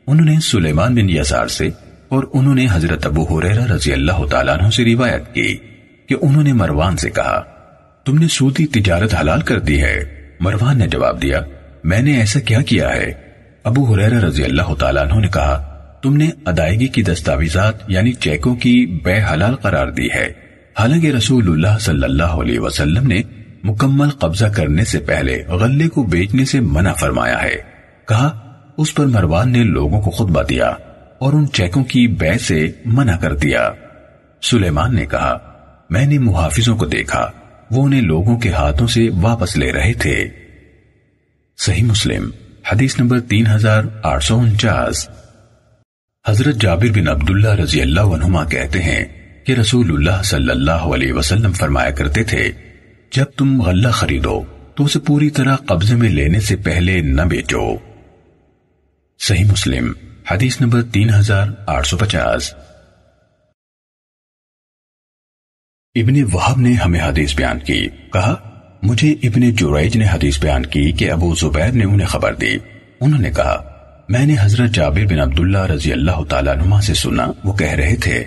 انہوں نے سلیمان بن یزار سے اور انہوں نے حضرت ابو حریرہ رضی اللہ تعالیٰ عنہ سے روایت کی کہ انہوں نے مروان سے کہا، تم نے سودی تجارت حلال کر دی ہے۔ مروان نے جواب دیا، میں نے ایسا کیا کیا ہے؟ ابو حریرہ رضی اللہ تعالیٰ عنہ نے کہا، تم نے ادائیگی کی دستاویزات یعنی چیکوں کی بے حلال قرار دی ہے۔ حالانکہ رسول اللہ صلی اللہ علیہ وسلم نے مکمل قبضہ کرنے سے پہلے غلے کو بیچنے سے منع فرمایا ہے۔ کہا، اس پر مروان نے لوگوں کو خطبہ دیا اور ان چیکوں کی بے سے منع کر دیا۔ سلیمان نے کہا، میں نے محافظوں کو دیکھا، وہ انہیں لوگوں کے ہاتھوں سے واپس لے رہے تھے۔ صحیح مسلم، حدیث نمبر تین ہزار آٹھ سو انچاس۔ حضرت جابر بن عبداللہ رضی اللہ عنہما کہتے ہیں کہ رسول اللہ صلی اللہ علیہ وسلم فرمایا کرتے تھے جب تم غلہ خریدو، تو اسے پوری طرح قبضے میں لینے سے پہلے نہ بیچو صحیح مسلم، حدیث نمبر تین ہزار آٹھ سو پچاس۔ ابن وحب نے ہمیں حدیث بیان کی۔ کہا، مجھے ابن جوریج نے حدیث بیان کی کہ ابو زبیر نے انہیں خبر دی۔ انہوں نے کہا، میں نے حضرت جابر بن عبداللہ رضی اللہ تعالیٰ نما سے سنا، وہ کہہ رہے تھے،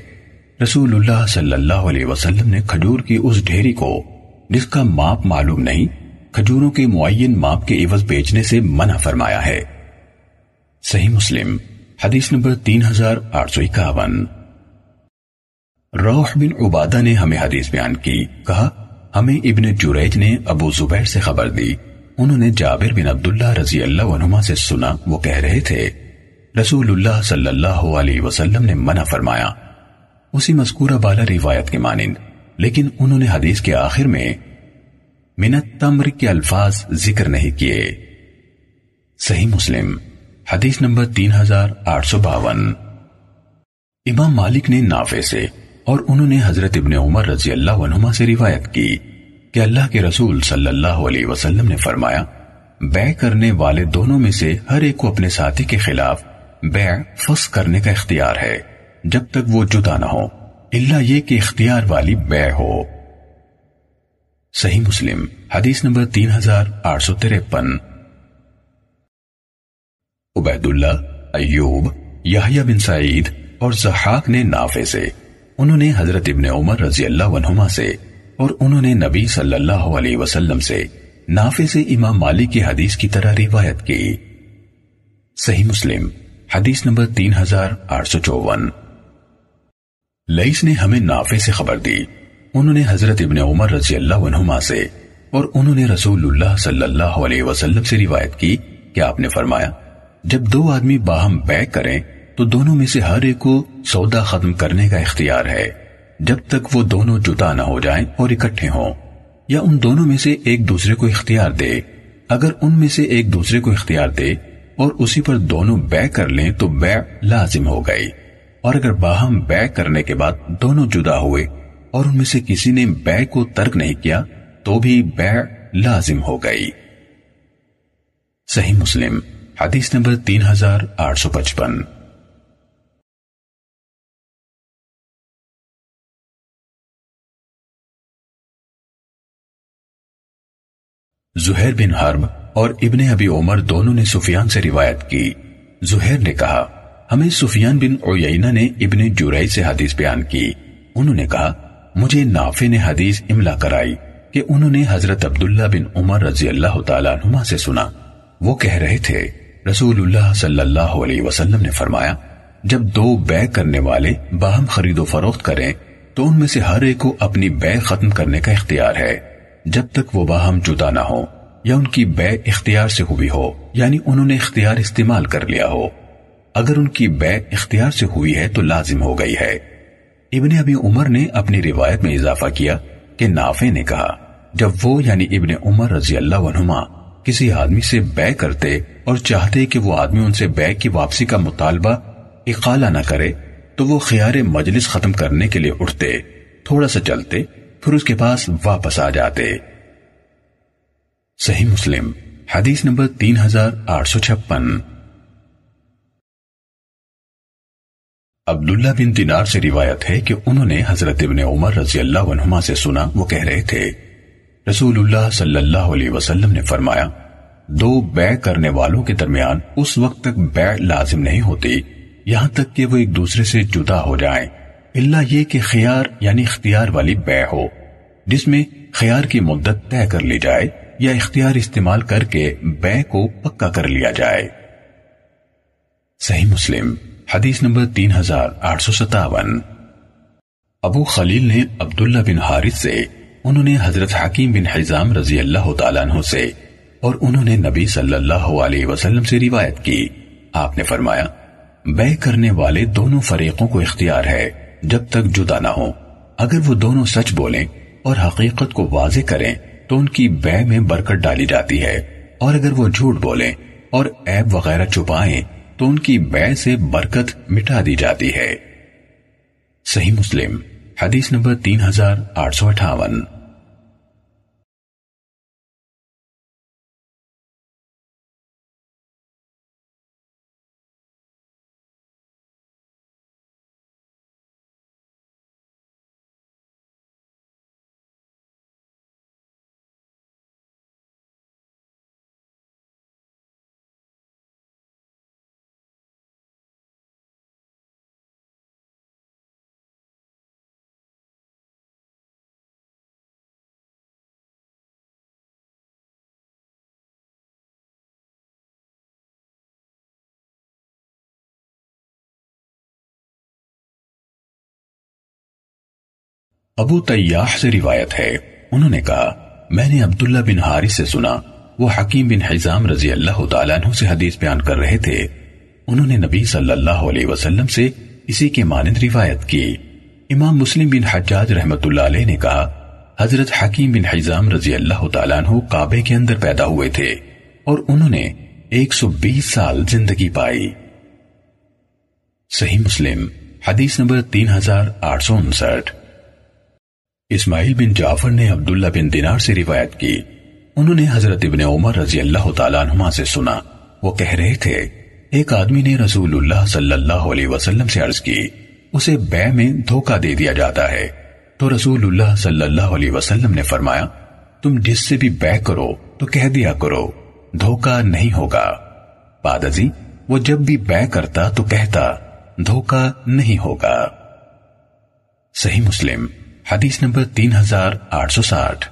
رسول اللہ صلی اللہ علیہ وسلم نے کھجور کی اس ڈھیری کو جس کا ماپ معلوم نہیں، کھجوروں کے معین ماپ کے عوض بیچنے سے منع فرمایا ہے۔ صحیح مسلم، حدیث نمبر تین ہزار آٹھ سو اکاون۔ روح بن عبادہ نے ہمیں حدیث بیان کی، کہا، ہمیں ابن جوریج نے ابو زبیر سے خبر دی۔ انہوں نے جابر بن عبداللہ رضی اللہ عنہما سے سنا، وہ کہہ رہے تھے، رسول اللہ صلی اللہ علیہ وسلم نے منع فرمایا۔ اسی مذکورہ بالا روایت کے مانند لیکن انہوں نے حدیث کے آخر میں منت تمر کے الفاظ ذکر نہیں کیے۔ صحیح مسلم، حدیث نمبر تین ہزار آٹھ سو باون۔ امام مالک نے نافع سے اور انہوں نے حضرت ابن عمر رضی اللہ عنہما سے روایت کی کہ اللہ کے رسول صلی اللہ علیہ وسلم نے فرمایا، بے کرنے والے دونوں میں سے ہر ایک کو اپنے ساتھی کے خلاف بے فس کرنے کا اختیار ہے، جب تک وہ جدا نہ ہو اللہ یہ کہ اختیار والی بے ہو۔ صحیح مسلم، حدیث نمبر تین ہزار آٹھ سو تریپن عبید اللہ ایوب، یحییٰ بن سعید اور زحاق نے نافع سے۔ انہوں نے حضرت ابن عمر رضی اللہ عنہما سے اور انہوں نے نبی صلی اللہ علیہ وسلم سے نافع سے امام مالی کی حدیث کی طرح روایت کی۔ صحیح مسلم، حدیث نمبر تین ہزار آٹھ سو چوون۔ لئیس نے ہمیں نافع سے خبر دی۔ انہوں نے حضرت ابن عمر رضی اللہ عنہما سے اور انہوں نے رسول اللہ صلی اللہ علیہ وسلم سے روایت کی کہ آپ نے فرمایا، جب دو آدمی باہم بیک کریں، تو دونوں میں سے ہر ایک کو سودا ختم کرنے کا اختیار ہے۔ جب تک وہ دونوں جدا نہ ہو جائیں اور اکٹھے ہوں، یا ان دونوں میں سے ایک دوسرے کو اختیار دے۔ اگر ان میں سے ایک دوسرے کو اختیار دے اور اسی پر دونوں بے کر لیں، تو بے لازم ہو گئی۔ اور اگر باہم بے کرنے کے بعد دونوں جدا ہوئے اور ان میں سے کسی نے بے کو ترک نہیں کیا، تو بھی بے لازم ہو گئی۔ صحیح مسلم، حدیث نمبر تین ہزار آٹھ سو پچپن۔ زہر بن حرب اور ابن ابی عمر دونوں نے سفیان سے روایت کی۔ زہر نے کہا ہمیں سفیان بن عیینہ نے ابن جورائی سے حدیث بیان کی۔ انہوں نے کہا، مجھے نافع نے حدیث املا کرائی کہ انہوں نے حضرت عبداللہ بن عمر رضی اللہ تعالیٰ عنہ سے سنا۔ وہ کہہ رہے تھے، رسول اللہ صلی اللہ علیہ وسلم نے فرمایا، جب دو بے کرنے والے باہم خرید و فروخت کریں، تو ان میں سے ہر ایک کو اپنی بے ختم کرنے کا اختیار ہے۔ جب تک وہ باہم جدا نہ ہو یا ان کی بے اختیار سے ہوئی ہو یعنی انہوں نے اختیار استعمال کر لیا ہو۔ اگر ان کی بے اختیار سے ہوئی ہے تو لازم ہو گئی ہے۔ ابن ابی عمر نے اپنی روایت میں اضافہ کیا کہ نافع نے کہا، جب وہ یعنی ابن عمر رضی اللہ عنہما کسی آدمی سے بے کرتے اور چاہتے کہ وہ آدمی ان سے بے کی واپسی کا مطالبہ اقالہ نہ کرے، تو وہ خیار مجلس ختم کرنے کے لیے اٹھتے، تھوڑا سا چلتے، پھر اس کے پاس واپس آ جاتے۔ صحیح مسلم، حدیث نمبر تین ہزار آٹھ سو چھپن۔ عبداللہ بن دینار سے روایت ہے کہ انہوں نے حضرت ابن عمر رضی اللہ عنہما سے سنا، وہ کہہ رہے تھے، رسول اللہ صلی اللہ علیہ وسلم نے فرمایا، دو بے کرنے والوں کے درمیان اس وقت تک بے لازم نہیں ہوتی، یہاں تک کہ وہ ایک دوسرے سے جدا ہو جائیں۔ اللہ یہ کہ خیار یعنی اختیار والی بے ہو، جس میں خیار کی مدت طے کر لی جائے یا اختیار استعمال کر کے بے کو پکا کر لیا جائے۔ صحیح مسلم۔ حدیث نمبر تین ہزار آٹھ سو ستاون۔ ابو خلیل نے عبداللہ بن حارث سے، انہوں نے حضرت حکیم بن حزام رضی اللہ تعالیٰ عنہ سے، اور انہوں نے نبی صلی اللہ علیہ وسلم سے روایت کی۔ آپ نے فرمایا، بے کرنے والے دونوں فریقوں کو اختیار ہے جب تک جدا نہ ہو اگر وہ دونوں سچ بولیں اور حقیقت کو واضح کریں، تو ان کی بے میں برکت ڈالی جاتی ہے۔ اور اگر وہ جھوٹ بولیں اور عیب وغیرہ چھپائیں تو ان کی بے سے برکت مٹا دی جاتی ہے۔ صحیح مسلم، حدیث نمبر تین ہزار آٹھ سو اٹھاون۔ ابو تیاح سے روایت ہے۔ انہوں نے کہا، میں نے عبداللہ بن حارث سے سنا، وہ حکیم بن حزام رضی اللہ تعالیٰ عنہ سے حدیث بیان کر رہے تھے۔ انہوں نے نبی صلی اللہ علیہ وسلم سے اسی کے مانند روایت کی۔ امام مسلم بن حجاج رحمت اللہ علیہ نے کہا، حضرت حکیم بن حزام رضی اللہ تعالیٰ عنہ کعبے کے اندر پیدا ہوئے تھے اور انہوں نے ایک سو بیس سال زندگی پائی۔ صحیح مسلم، حدیث نمبر تین ہزار آٹھ سو انسٹھ۔ اسماعیل بن جعفر نے عبداللہ بن دینار سے روایت کی۔ انہوں نے حضرت ابن عمر رضی اللہ تعالیٰ عنہما سے سنا۔ وہ کہہ رہے تھے، ایک آدمی نے رسول اللہ صلی اللہ علیہ وسلم سے عرض کی، اسے بے میں دھوکہ دے دیا جاتا ہے۔ تو رسول اللہ صلی اللہ علیہ وسلم نے فرمایا، تم جس سے بھی بے کرو تو کہہ دیا کرو، دھوکہ نہیں ہوگا۔ پادزی وہ جب بھی بے کرتا تو کہتا، دھوکہ نہیں ہوگا۔ صحیح مسلم۔ حدیث نمبر تین ہزار آٹھ سو ساٹھ۔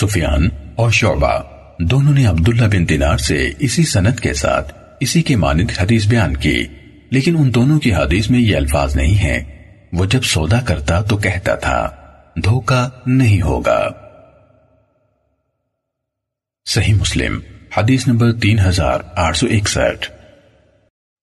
سفیان اور شعبہ دونوں نے عبداللہ بن دینار سے اسی سنت کے ساتھ اسی کے مانند حدیث بیان کی، لیکن ان دونوں کی حدیث میں یہ الفاظ نہیں ہیں۔ وہ جب سودا کرتا تو کہتا تھا دھوکا نہیں ہوگا۔ صحیح مسلم، حدیث نمبر تین ہزار آٹھ سو اکسٹھ۔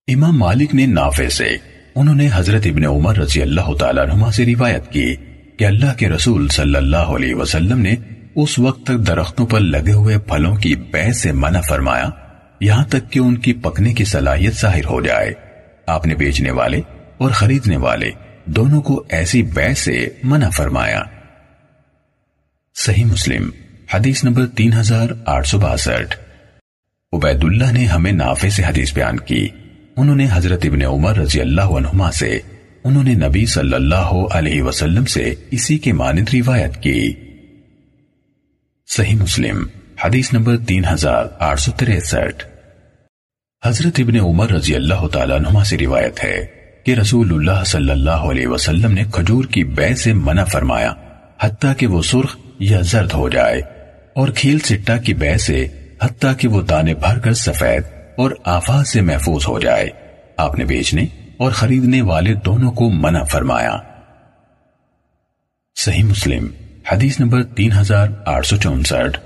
امام مالک نے نافع سے انہوں نے حضرت ابن عمر رضی اللہ تعالیٰ نما سے روایت کی کہ اللہ کے رسول صلی اللہ علیہ وسلم نے اس وقت تک درختوں پر لگے ہوئے پھلوں کی بے سے منع فرمایا، یہاں تک کہ ان کی پکنے کی صلاحیت ظاہر ہو جائے۔ آپ نے بیچنے والے اور خریدنے والے دونوں کو ایسی بے سے منع فرمایا۔ صحیح مسلم، حدیث نمبر تین ہزار آٹھ سو باسٹھ۔ عبید اللہ نے ہمیں نافع سے حدیث بیان کی۔ انہوں نے حضرت ابن عمر رضی اللہ عنہما سے، انہوں نے نبی صلی اللہ علیہ وسلم سے اسی کے مانند روایت کی۔ صحیح مسلم، حدیث نمبر تین ہزار آٹھ سو تریسٹھ۔ حضرت ابن عمر رضی اللہ تعالیٰ نما سے روایت ہے کہ رسول اللہ صلی اللہ علیہ وسلم نے کھجور کی بے سے منع فرمایا، حتیٰ کہ وہ سرخ یا زرد ہو جائے، اور کھیل سٹا کی بے سے، حتیٰ کہ وہ دانے بھر کر سفید اور آفات سے محفوظ ہو جائے۔ آپ نے بیچنے اور خریدنے والے دونوں کو منع فرمایا۔ صحیح مسلم، حدیث نمبر تین ہزار آٹھ سو چونسٹھ۔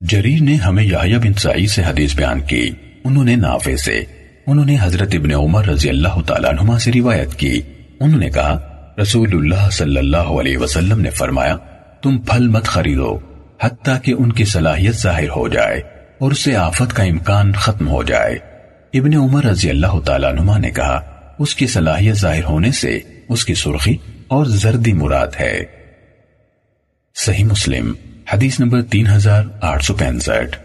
جریر نے ہمیں یحییٰ بن سعید سے حدیث بیان کی۔ انہوں نے نافع سے، انہوں نے حضرت ابن عمر رضی اللہ تعالیٰ عنہ سے روایت کی۔ انہوں نے کہا، رسول اللہ صلی اللہ علیہ وسلم نے فرمایا، تم پھل مت خریدو، حتیٰ کہ ان کی صلاحیت ظاہر ہو جائے۔ اور اس سے آفت کا امکان ختم ہو جائے۔ ابن عمر رضی اللہ تعالیٰ عنہ نے کہا، اس کی صلاحیت ظاہر ہونے سے اس کی سرخی اور زردی مراد ہے۔ صحیح مسلم، حدیث نمبر تین ہزار آٹھ سو پینسٹھ۔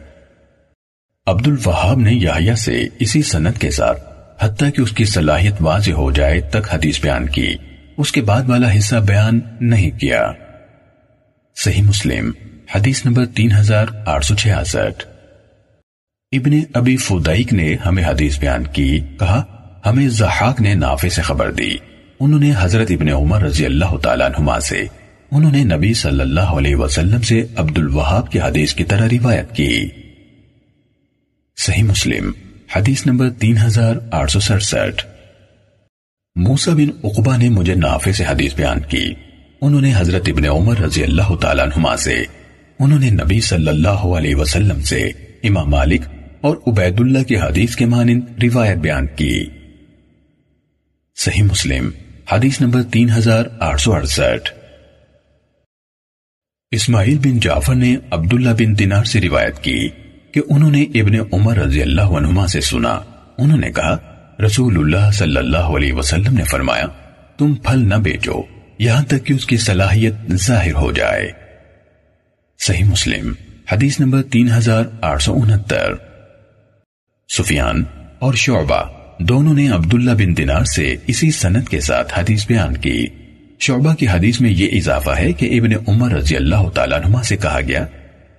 عبد الوہاب نے یحییٰ سے اسی سنت کے ساتھ، حتیٰ کہ اس کی صلاحیت واضح ہو جائے تک حدیث بیان کی۔ اس کے بعد والا حصہ بیان نہیں کیا۔ صحیح مسلم، حدیث نمبر تین ہزار آٹھ سو چھیاسٹھ۔ ابن ابی فدائق نے ہمیں حدیث بیان کی، کہا، ہمیں زحاق نے نافع سے خبر دی۔ انہوں نے حضرت ابن عمر رضی اللہ تعالیٰ عنہما سے، انہوں نے نبی صلی اللہ علیہ وسلم سے عبد الوہاب کی حدیث کی طرح روایت کی۔ صحیح مسلم، حدیث نمبر تین ہزار بن اقبا نے مجھے نافع سے حدیث بیان کی۔ انہوں نے حضرت ابن عمر رضی اللہ تعالیٰ عنہما سے، انہوں نے نبی صلی اللہ علیہ وسلم سے، امام مالک اور عبید اللہ کی حدیث کے مانند روایت بیان کی۔ صحیح مسلم، حدیث نمبر تین ہزار آٹھ سو اڑسٹھ۔ اسماعیل بن جعفر نے عبداللہ بن دینار سے روایت کی کہ انہوں نے ابن عمر رضی اللہ عنہما سے سنا۔ انہوں نے کہا رسول اللہ صلی اللہ علیہ وسلم نے فرمایا، تم پھل نہ بیچو، یہاں تک کہ اس کی صلاحیت ظاہر ہو جائے۔ صحیح مسلم، حدیث نمبر تین ہزار آٹھ سو انہتر۔ سفیان اور شعبہ دونوں نے عبداللہ بن دینار سے اسی سنت کے ساتھ حدیث بیان کی۔ شعبہ کی حدیث میں یہ اضافہ ہے کہ ابن عمر رضی اللہ تعالیٰ نما سے کہا گیا،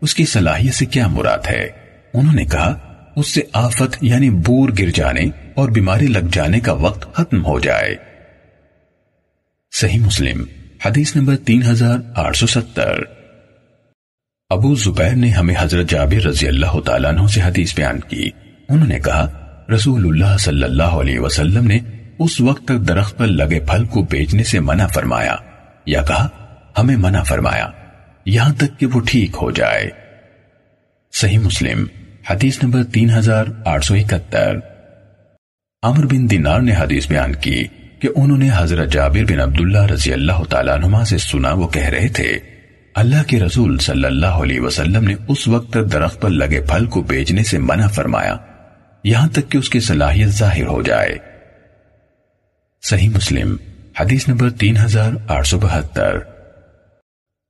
اس کی صلاحیت سے کیا مراد ہے؟ انہوں نے کہا، اس سے آفت یعنی بور گر جانے اور بیماری لگ جانے کا وقت ختم ہو جائے۔ صحیح مسلم، حدیث نمبر تین ہزار آٹھ سو ستر۔ ابو زبیر نے ہمیں حضرت جابر رضی اللہ تعالیٰ عنہ سے حدیث بیان کی۔ انہوں نے کہا، رسول اللہ صلی اللہ علیہ وسلم نے اس وقت تک درخت پر لگے پھل کو بیچنے سے منع فرمایا، یا کہا، ہمیں منع فرمایا، یہاں تک کہ وہ ٹھیک ہو جائے۔ صحیح مسلم، حدیث نمبر تین ہزار آٹھ سو اکہتر۔ عمر بن دینار نے حدیث بیان کی کہ انہوں نے حضرت جابر بن عبداللہ رضی اللہ تعالیٰ عنہ سے سنا، وہ کہہ رہے تھے، اللہ کے رسول صلی اللہ علیہ وسلم نے اس وقت درخت پر لگے پھل کو بیچنے سے منع فرمایا۔ یہاں تک کہ اس کی صلاحیت ظاہر ہو جائے۔ صحیح مسلم، حدیث نمبر تین ہزار آٹھ سو بہتر۔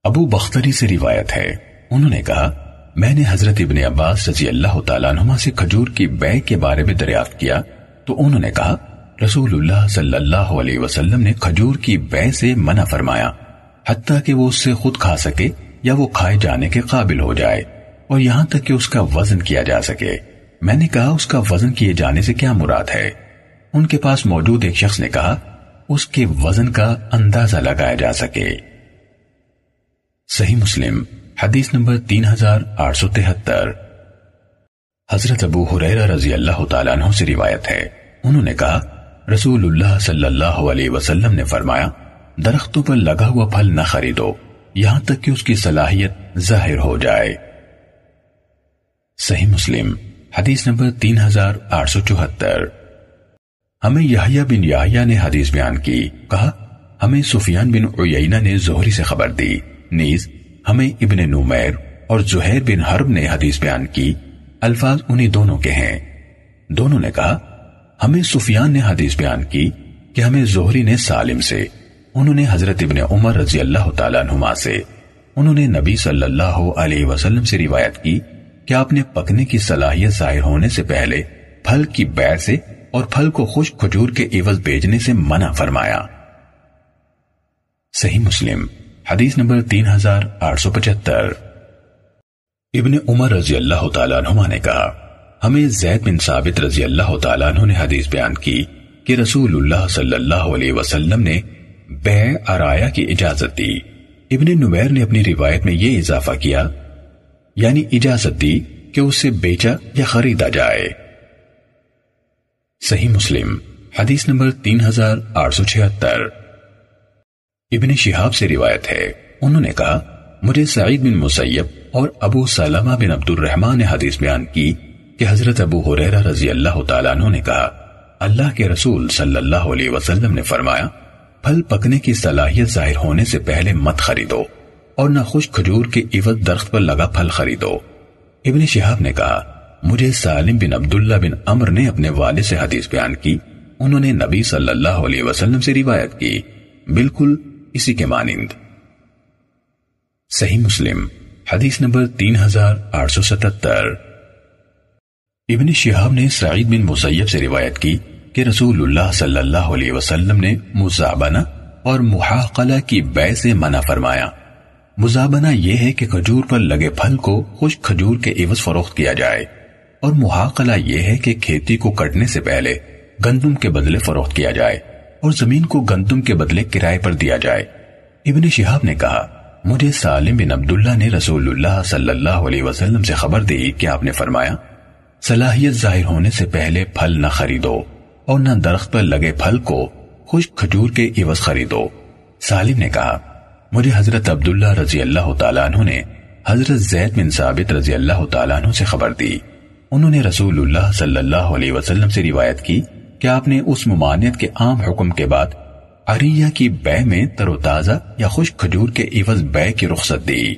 ابو بختری سے روایت ہے۔ انہوں نے کہا، میں نے حضرت ابن عباس رضی اللہ تعالیٰ عنہما سے کھجور کی بے کے بارے میں دریافت کیا۔ تو انہوں نے کہا، رسول اللہ صلی اللہ علیہ وسلم نے کھجور کی بے سے منع فرمایا، حتیٰ کہ وہ اس سے خود کھا سکے یا وہ کھائے جانے کے قابل ہو جائے، اور یہاں تک کہ اس کا وزن کیا جا سکے۔ میں نے کہا اس کا وزن کیے جانے سے کیا مراد ہے؟ ان کے پاس موجود ایک شخص نے کہا، اس کے وزن کا اندازہ لگایا جا سکے۔ صحیح مسلم، حدیث نمبر تین ہزار آٹھ سو تہتر۔ حضرت ابو حریرہ رضی اللہ تعالیٰ عنہ سے روایت ہے۔ انہوں نے کہا، رسول اللہ صلی اللہ علیہ وسلم نے فرمایا، درختوں پر لگا ہوا پھل نہ خریدو، یہاں تک کہ اس کی صلاحیت ظاہر ہو جائے۔ صحیح مسلم حدیث نمبر تین ہزار آٹھ سو چوہتر۔ ہمیں یحییٰ بن یحییٰ نے حدیث بیان کی۔ کہا، ہمیں سفیان بن عیینہ نے زہری سے خبر دی۔ نیز، ہمیں ابن نمیر اور زہیر بن حرب نے حدیث بیان کی۔ الفاظ انہی دونوں کے ہیں۔ دونوں نے کہا، ہمیں سفیان نے حدیث بیان کی کہ ہمیں زہری نے سالم سے، انہوں نے حضرت ابن عمر رضی اللہ تعالیٰ عنہما سے، انہوں نے نبی صلی اللہ علیہ وسلم سے روایت کی کہ آپ نے پکنے کی صلاحیت ظاہر ہونے سے پہلے پھل کی بیر سے اور پھل کو خوش کھجور کے عوض بیچنے سے منع فرمایا۔ صحیح مسلم، حدیث نمبر تین ہزار آٹھ سو پچہتر۔ ابن عمر رضی اللہ تعالیٰ عنہ نے کہا، ہمیں زید بن ثابت رضی اللہ تعالیٰ عنہ نے حدیث بیان کی کہ رسول اللہ صلی اللہ علیہ وسلم نے بے ارایا کی اجازت دی۔ ابن نمیر نے اپنی روایت میں یہ اضافہ کیا یعنی اجازت دی کہ اسے بیچا یا خریدا جائے۔ صحیح مسلم، حدیث نمبر تین ہزار آٹھ سو چھہتر۔ ابن شہاب سے روایت ہے، انہوں نے کہا، مجھے سعید بن مسیب اور ابو سلمہ بن عبد الرحمن نے حدیث بیان کی کہ حضرت ابو حریرہ رضی اللہ تعالیٰ عنہ نے کہا، اللہ کے رسول صلی اللہ علیہ وسلم نے فرمایا، پھل پکنے کی صلاحیت ظاہر ہونے سے پہلے مت خریدو۔ اور نہ خوش کھجور کے عوض درخت پر لگا پھل خریدو۔ ابن شہاب نے کہا، مجھے سالم بن عبداللہ بن عمر نے اپنے والد سے حدیث بیان کی۔ انہوں نے نبی صلی اللہ علیہ وسلم سے روایت کی۔ بالکل اسی کے مانند۔ صحیح مسلم، حدیث نمبر تین ہزار آٹھ سو ستتر۔ ابن شہاب نے سعید بن مسیب سے روایت کی کہ رسول اللہ صلی اللہ علیہ وسلم نے مزابنہ اور محاقلہ کی بے سے منع فرمایا۔ مزابنہ یہ ہے کہ کھجور پر لگے پھل کو خوش کھجور کے عوض فروخت کیا جائے اور محاقلہ یہ ہے کہ کھیتی کو کٹنے سے پہلے گندم کے بدلے فروخت کیا جائے اور زمین کو گندم کے بدلے کرائے پر دیا جائے۔ ابن شہاب نے کہا، مجھے سالم بن عبداللہ نے رسول اللہ صلی اللہ علیہ وسلم سے خبر دی کہ آپ نے فرمایا، صلاحیت ظاہر ہونے سے پہلے پھل نہ خریدو اور نہ درخت پر لگے پھل کو خوش کھجور کے عوض خریدو۔ سالم نے کہا مجھے حضرت عبداللہ رضی اللہ تعالیٰ عنہ نے حضرت زید بن ثابت رضی اللہ تعالیٰ عنہ سے خبر دی۔ انہوں نے رسول اللہ صلی اللہ علیہ وسلم سے روایت کی کہ آپ نے اس ممانعت کے عام حکم کے بعد عریہ کی بے میں تر و تازہ یا خوش کھجور کے عوض بے کی رخصت دی۔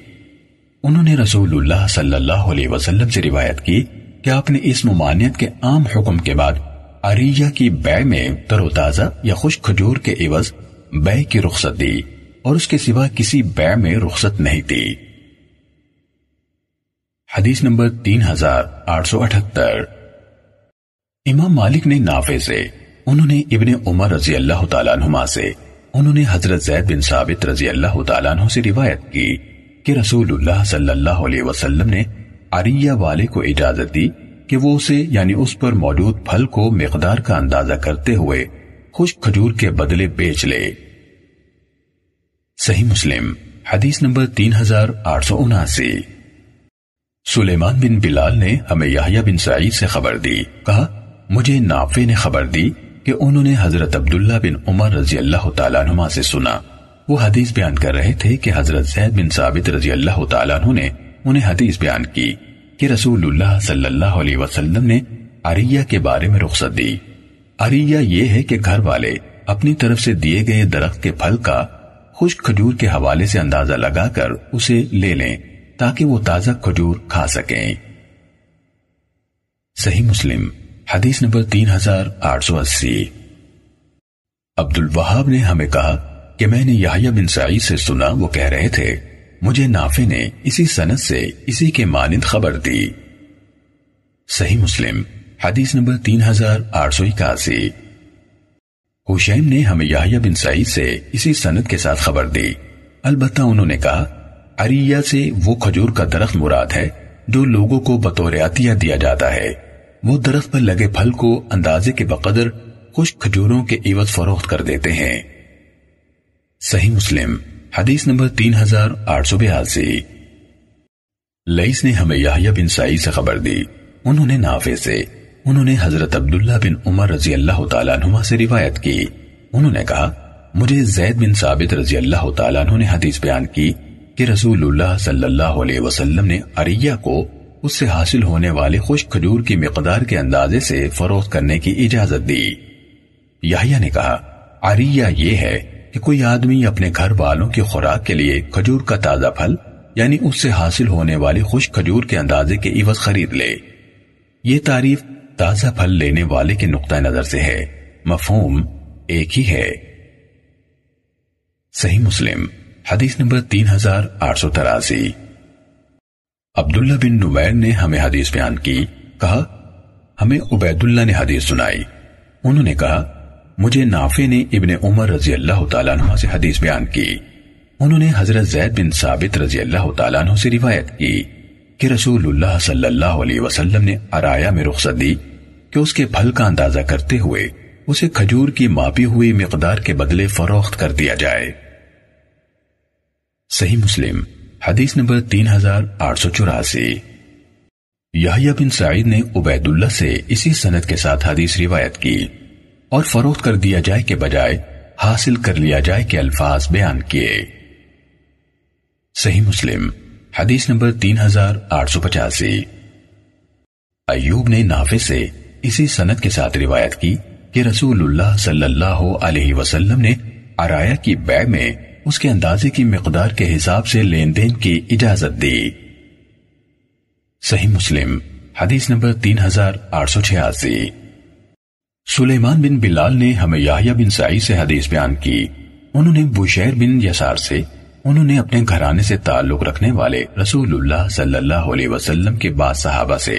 انہوں نے رسول اللہ صلی اللہ علیہ وسلم سے روایت کی کہ آپ نے اس ممانعت کے عام حکم کے بعد عریہ کی بے میں تر و تازہ یا خوش کھجور کے عوض بے کی رخصت دی۔ اور اس کے سوا کسی بے میں رخصت نہیں دی حدیث نمبر تین ہزار آٹھ سو اٹھتر۔ امام مالک نے نافع سے انہوں نے ابن عمر رضی اللہ تعالیٰ عنہما سے انہوں نے حضرت زید بن ثابت رضی اللہ تعالیٰ عنہ سے روایت کی کہ رسول اللہ صلی اللہ علیہ وسلم نے عریہ والے کو اجازت دی کہ وہ اسے یعنی اس پر موجود پھل کو مقدار کا اندازہ کرتے ہوئے خوش کھجور کے بدلے بیچ لے۔ صحیح مسلم، حدیث نمبر تین ہزار آٹھ سو اناسی۔ سلیمان بن بلال نے ہمیں یحییٰ بن سعید سے خبر دی، کہا، مجھے نافع نے خبر دی کہ انہوں نے حضرت عبداللہ بن عمر رضی اللہ تعالیٰ عنہ سے سنا۔ وہ حدیث بیان کر رہے تھے کہ حضرت زید بن ثابت رضی اللہ تعالیٰ عنہ نے انہیں حدیث بیان کی کہ رسول اللہ صلی اللہ علیہ وسلم نے عریہ کے بارے میں رخصت دی۔ عریہ یہ ہے کہ گھر والے اپنی طرف سے دیے گئے درخت کے پھل کا خوش کھجور کے حوالے سے اندازہ لگا کر اسے لے لیں تاکہ وہ تازہ کھجور کھا سکیں۔ صحیح مسلم، حدیث نمبر تین ہزار آٹھ سو اسی۔ عبد الوہاب نے ہمیں کہا کہ میں نے یحییٰ بن سعید سے سنا، وہ کہہ رہے تھے، مجھے نافع نے اسی سند سے اسی کے مانند خبر دی۔ صحیح مسلم، حدیث نمبر تین ہزار آٹھ سو اکاسی۔ حشیم نے ہمیں یحییٰ بن سعید سے اسی سند کے ساتھ خبر دی۔ البتہ انہوں نے کہا، عریہ سے وہ کھجور کا درخت مراد ہے جو لوگوں کو بطور عطیہ دیا جاتا ہے۔ وہ درخت پر لگے پھل کو اندازے کے بقدر خوش کھجوروں کے عوض فروخت کر دیتے ہیں۔ صحیح مسلم، حدیث نمبر تین ہزار آٹھ سو بیاسی۔ لئیس نے ہمیں یحییٰ بن سعید سے خبر دی۔ انہوں نے نافع سے انہوں نے حضرت عبداللہ بن عمر رضی اللہ تعالیٰ عنہ سے روایت کی۔ انہوں نے کہا، مجھے زید بن ثابت رضی اللہ تعالیٰ عنہ نے حدیث بیان کی کہ رسول اللہ صلی اللہ علیہ وسلم نے عریہ کو اس سے حاصل ہونے والے خوش کھجور کی مقدار کے اندازے سے فروخت کرنے کی اجازت دی۔ یحییٰ نے کہا، عریہ یہ ہے کہ کوئی آدمی اپنے گھر والوں کی خوراک کے لیے کھجور کا تازہ پھل یعنی اس سے حاصل ہونے والی خوش کھجور کے اندازے کے عوض خرید لے۔ یہ تعریف تازہ پھل لینے والے کے نقطہ نظر سے ہے۔ مفہوم ایک ہی ہے۔ صحیح مسلم، حدیث نمبر تین ہزار آٹھ سو تراسی۔ عبداللہ بن نمیر نے ہمیں حدیث بیان کی، کہا، ہمیں عبید اللہ نے حدیث سنائی۔ انہوں نے کہا، مجھے نافع نے ابن عمر رضی اللہ تعالیٰ عنہ سے حدیث بیان کی۔ انہوں نے حضرت زید بن ثابت رضی اللہ تعالیٰ عنہ سے روایت کی۔ کہ رسول اللہ صلی اللہ علیہ وسلم نے ارایا میں رخصت دی کہ اس کے پھل کا اندازہ کرتے ہوئے اسے کھجور کی ماپی ہوئی مقدار کے بدلے فروخت کر دیا جائے۔ صحیح مسلم، حدیث نمبر تین ہزار آٹھ سو چوراسی۔ یحییٰ بن سعید نے عبید اللہ سے اسی سنت کے ساتھ حدیث روایت کی اور فروخت کر دیا جائے کے بجائے حاصل کر لیا جائے کے الفاظ بیان کیے۔ صحیح مسلم حدیث نمبر تین ہزار آٹھ سو پچاسی۔ ایوب نے نافع سے اسی سنت کے ساتھ روایت کی کہ رسول اللہ صلی اللہ علیہ وسلم نے ارایا کی بے میں اس کے اندازے کی مقدار کے حساب سے لین دین کی اجازت دی۔ صحیح مسلم، حدیث نمبر تین ہزار آٹھ سو چھیاسی۔ سلیمان بن بلال نے ہمیں یاہیا بن سائی سے حدیث بیان کی۔ انہوں نے بشیر بن یسار سے انہوں نے اپنے گھرانے سے تعلق رکھنے والے رسول اللہ صلی اللہ علیہ وسلم کے بعد صحابہ سے،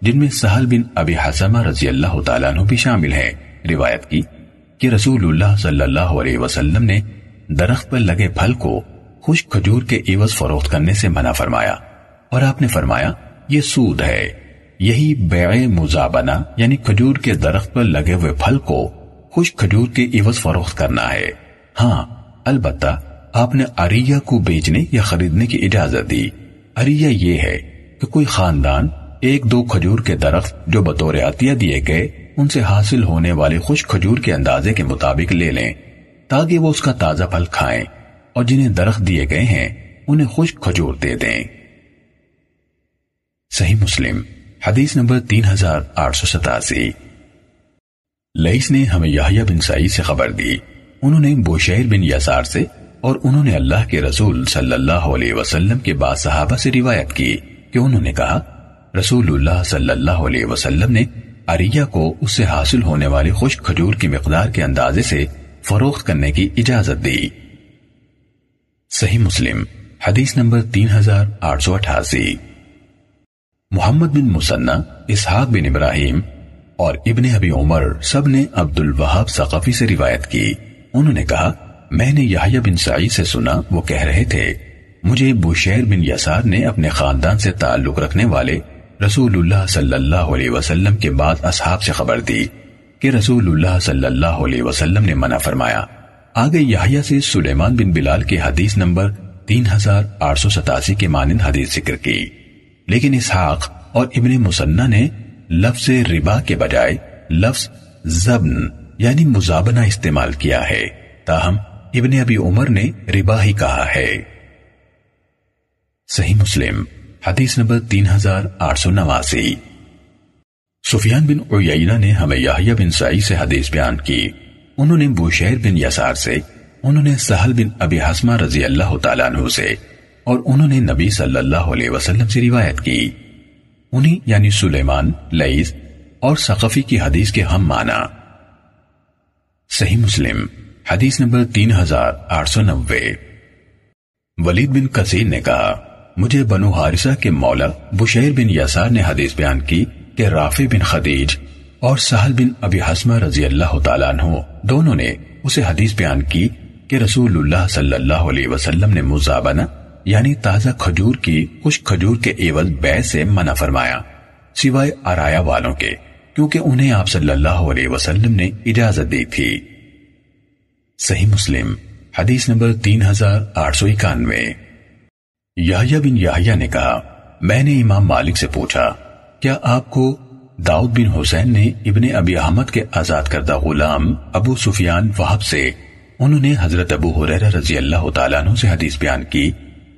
جن میں سہل بن ابی حسمہ رضی اللہ تعالیٰ عنہ بھی شامل ہیں، روایت کی کہ رسول اللہ صلی اللہ علیہ وسلم نے درخت پر لگے پھل کو خوش کھجور کے عوض فروخت کرنے سے منع فرمایا۔ اور آپ نے فرمایا، یہ سود ہے۔ یہی بیع مزابنہ یعنی کھجور کے درخت پر لگے ہوئے پھل کو خوش کھجور کے عوض فروخت کرنا ہے۔ ہاں البتہ آپ نے اریہ کو بیچنے یا خریدنے کی اجازت دی۔ اریہ یہ ہے کہ کوئی خاندان ایک دو کھجور کے درخت جو بطور عطیہ دیے گئے، ان سے حاصل ہونے والے خوش کھجور کے اندازے کے مطابق لے لیں، تاکہ وہ اس کا تازہ پھل کھائیں اور جنہیں درخت دیے گئے ہیں، انہیں خوش کھجور دے دیں۔ صحیح مسلم، حدیث نمبر تین ہزار آٹھ سو ستاسی۔ لئیس نے ہمیں یحییٰ بن سعید سے خبر دی۔ انہوں نے بوشیر بن یسار سے اور انہوں نے اللہ کے رسول صلی اللہ علیہ وسلم کے بعد صحابہ سے روایت کی کہ انہوں نے کہا، رسول اللہ صلی اللہ علیہ وسلم نے اریہ کو اس سے حاصل ہونے والی خوش کھجور کی مقدار کے اندازے سے فروخت کرنے کی اجازت دی۔ صحیح مسلم، حدیث نمبر تین ہزار آٹھ سو اٹھاسی۔ محمد بن مسنہ، اسحاق بن ابراہیم اور ابن ابی عمر سب نے عبد الوہاب ثقفی سے روایت کی۔ انہوں نے کہا میں نے یحییٰ بن سعید سے سنا، وہ کہہ رہے تھے، مجھے بوشیر بن یسار نے اپنے خاندان سے تعلق رکھنے والے رسول اللہ صلی اللہ علیہ وسلم کے بعد اصحاب سے خبر دی کہ رسول اللہ صلی اللہ علیہ وسلم نے منع فرمایا۔ آگے یحییٰ سے سلیمان بن بلال کی حدیث نمبر تین ہزار آٹھ سو ستاسی کے مانند حدیث ذکر کی۔ لیکن اسحاق اور ابن مسنہ نے لفظ ربا کے بجائے لفظ زبن یعنی مزابنہ استعمال کیا ہے، تاہم ابن ابی عمر نے ربا ہی کہا ہے۔ صحیح مسلم، حدیث نمبر تین ہزار آٹھ سو نواسی۔ سفیان بن عیینہ نے ہمیں یحییٰ بن سعید سے حدیث بیان کی۔ انہوں نے بوشیر بن یسار سے، انہوں نے سہل بن ابی حسمہ رضی اللہ تعالیٰ عنہ سے، اور انہوں نے نبی صلی اللہ علیہ وسلم سے روایت کی۔ انہی یعنی سلیمان لئیز اور سقفی کی حدیث کے ہم مانا صحیح مسلم حدیث نمبر تین ہزار آٹھ سو نوے۔ ولید بن کثیر نے کہا، مجھے بنو حارثہ کے مولا بشیر بن یسار نے حدیث بیان کی کہ رافع بن خدیج اور سہل بن ابی حسمہ رضی اللہ تعالیٰ عنہ دونوں نے اسے حدیث بیان کی کہ رسول اللہ صلی اللہ علیہ وسلم نے مزابنہ یعنی تازہ کھجور کی خوش کھجور کے عوض بے سے منع فرمایا، سوائے آرایا والوں کے، کیونکہ انہیں آپ صلی اللہ علیہ وسلم نے اجازت دی تھی۔ صحیح مسلم، حدیث نمبر تین ہزار آٹھ سو اکانوے۔ یحییٰ بن یحییٰ نے کہا، میں نے امام مالک سے پوچھا، کیا آپ کو داؤد بن حسین نے ابن ابی احمد کے آزاد کردہ غلام ابو سفیان وحب سے انہوں نے حضرت ابو حریرہ رضی اللہ تعالیٰ عنہ سے حدیث بیان کی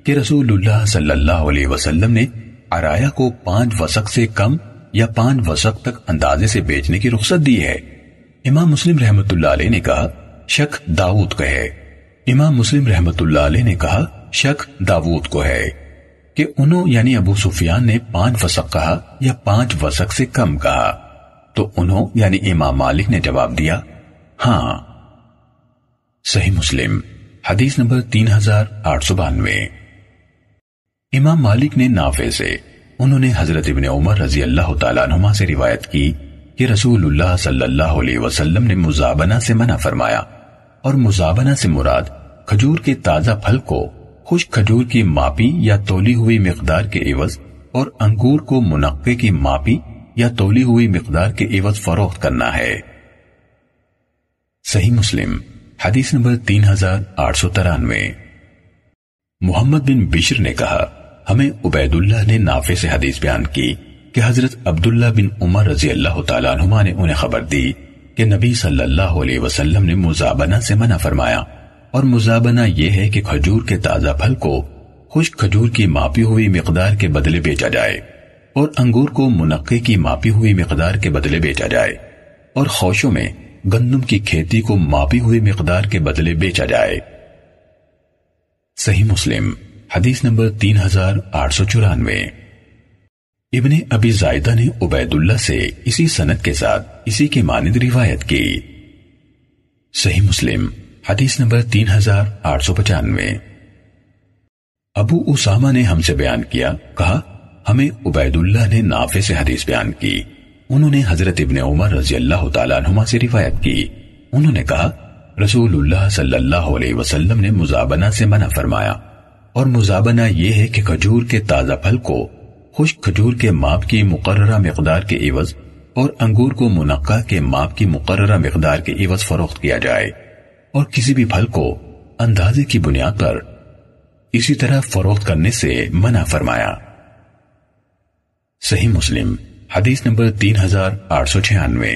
کہ رسول اللہ صلی اللہ علیہ وسلم نے عرایا کو پانچ وسق سے کم یا پانچ وسق تک اندازے سے بیچنے کی رخصت دی ہے۔ امام مسلم رحمت اللہ علیہ نے کہا شک داؤد کا ہے۔ امام مسلم رحمت اللہ علیہ نے کہا، شک داود کو ہے کہ انہوں یعنی ابو سفیان نے پانچ وسق کہا یا پانچ وسق سے کم کہا۔ تو انہوں یعنی امام مالک نے جواب دیا ہاں۔ صحیح مسلم، حدیث نمبر تین ہزار آٹھ سو بانوے۔ امام مالک نے نافع سے، انہوں نے حضرت ابن عمر رضی اللہ تعالیٰ عنہما سے روایت کی کہ رسول اللہ صلی اللہ علیہ وسلم نے مزابنہ سے منع فرمایا۔ اور مزابنہ سے مراد کھجور کے تازہ پھل کو خوش کھجور کی ماپی یا تولی ہوئی مقدار کے عوض اور انگور کو منقع کی ماپی یا تولی ہوئی مقدار کے عوض فروخت کرنا ہے۔ صحیح مسلم، حدیث نمبر تین ہزار آٹھ سو ترانوے۔ محمد بن بشر نے کہا، ہمیں عبید اللہ نے نافع سے حدیث بیان کی کہ حضرت عبداللہ بن عمر رضی اللہ تعالیٰ عنہما نے انہیں خبر دی۔ کہ نبی صلی اللہ علیہ وسلم نے مزابنہ سے منع فرمایا۔ اور مزابنہ یہ ہے کہ کھجور کے تازہ پھل کو خشک کھجور کی ماپی ہوئی مقدار کے بدلے بیچا جائے اور انگور کو منقع کی ماپی ہوئی مقدار کے بدلے بیچا جائے اور خوشوں میں گندم کی کھیتی کو ماپی ہوئی مقدار کے بدلے بیچا جائے۔ صحیح مسلم، حدیث نمبر تین ہزار آٹھ سو چورانوے۔ ابن ابی زائدہ نے عبید اللہ سے اسی سنت کے ساتھ اسی کے مانند روایت کی۔ صحیح مسلم، حدیث نمبر تین ہزار آٹھ سو پچانوے۔ ابو اسامہ نے ہم سے بیان کیا، کہا، ہمیں عبید اللہ نے نافع سے حدیث بیان کی۔ انہوں نے حضرت ابن عمر رضی اللہ تعالیٰ عنہما سے روایت کی۔ انہوں نے کہا رسول اللہ صلی اللہ علیہ وسلم نے مزابنہ سے منع فرمایا۔ اور مزابنہ یہ ہے کہ کھجور کے تازہ پھل کو خشک کھجور کے ماپ کی مقررہ مقدار کے عوض اور انگور کو منقع کے ماپ کی مقررہ مقدار کے عوض فروخت کیا جائے اور کسی بھی پھل کو اندازے کی بنیاد پر اسی طرح فروخت کرنے سے منع فرمایا۔ صحیح مسلم، حدیث نمبر تین ہزار آٹھ سو چھیانوے۔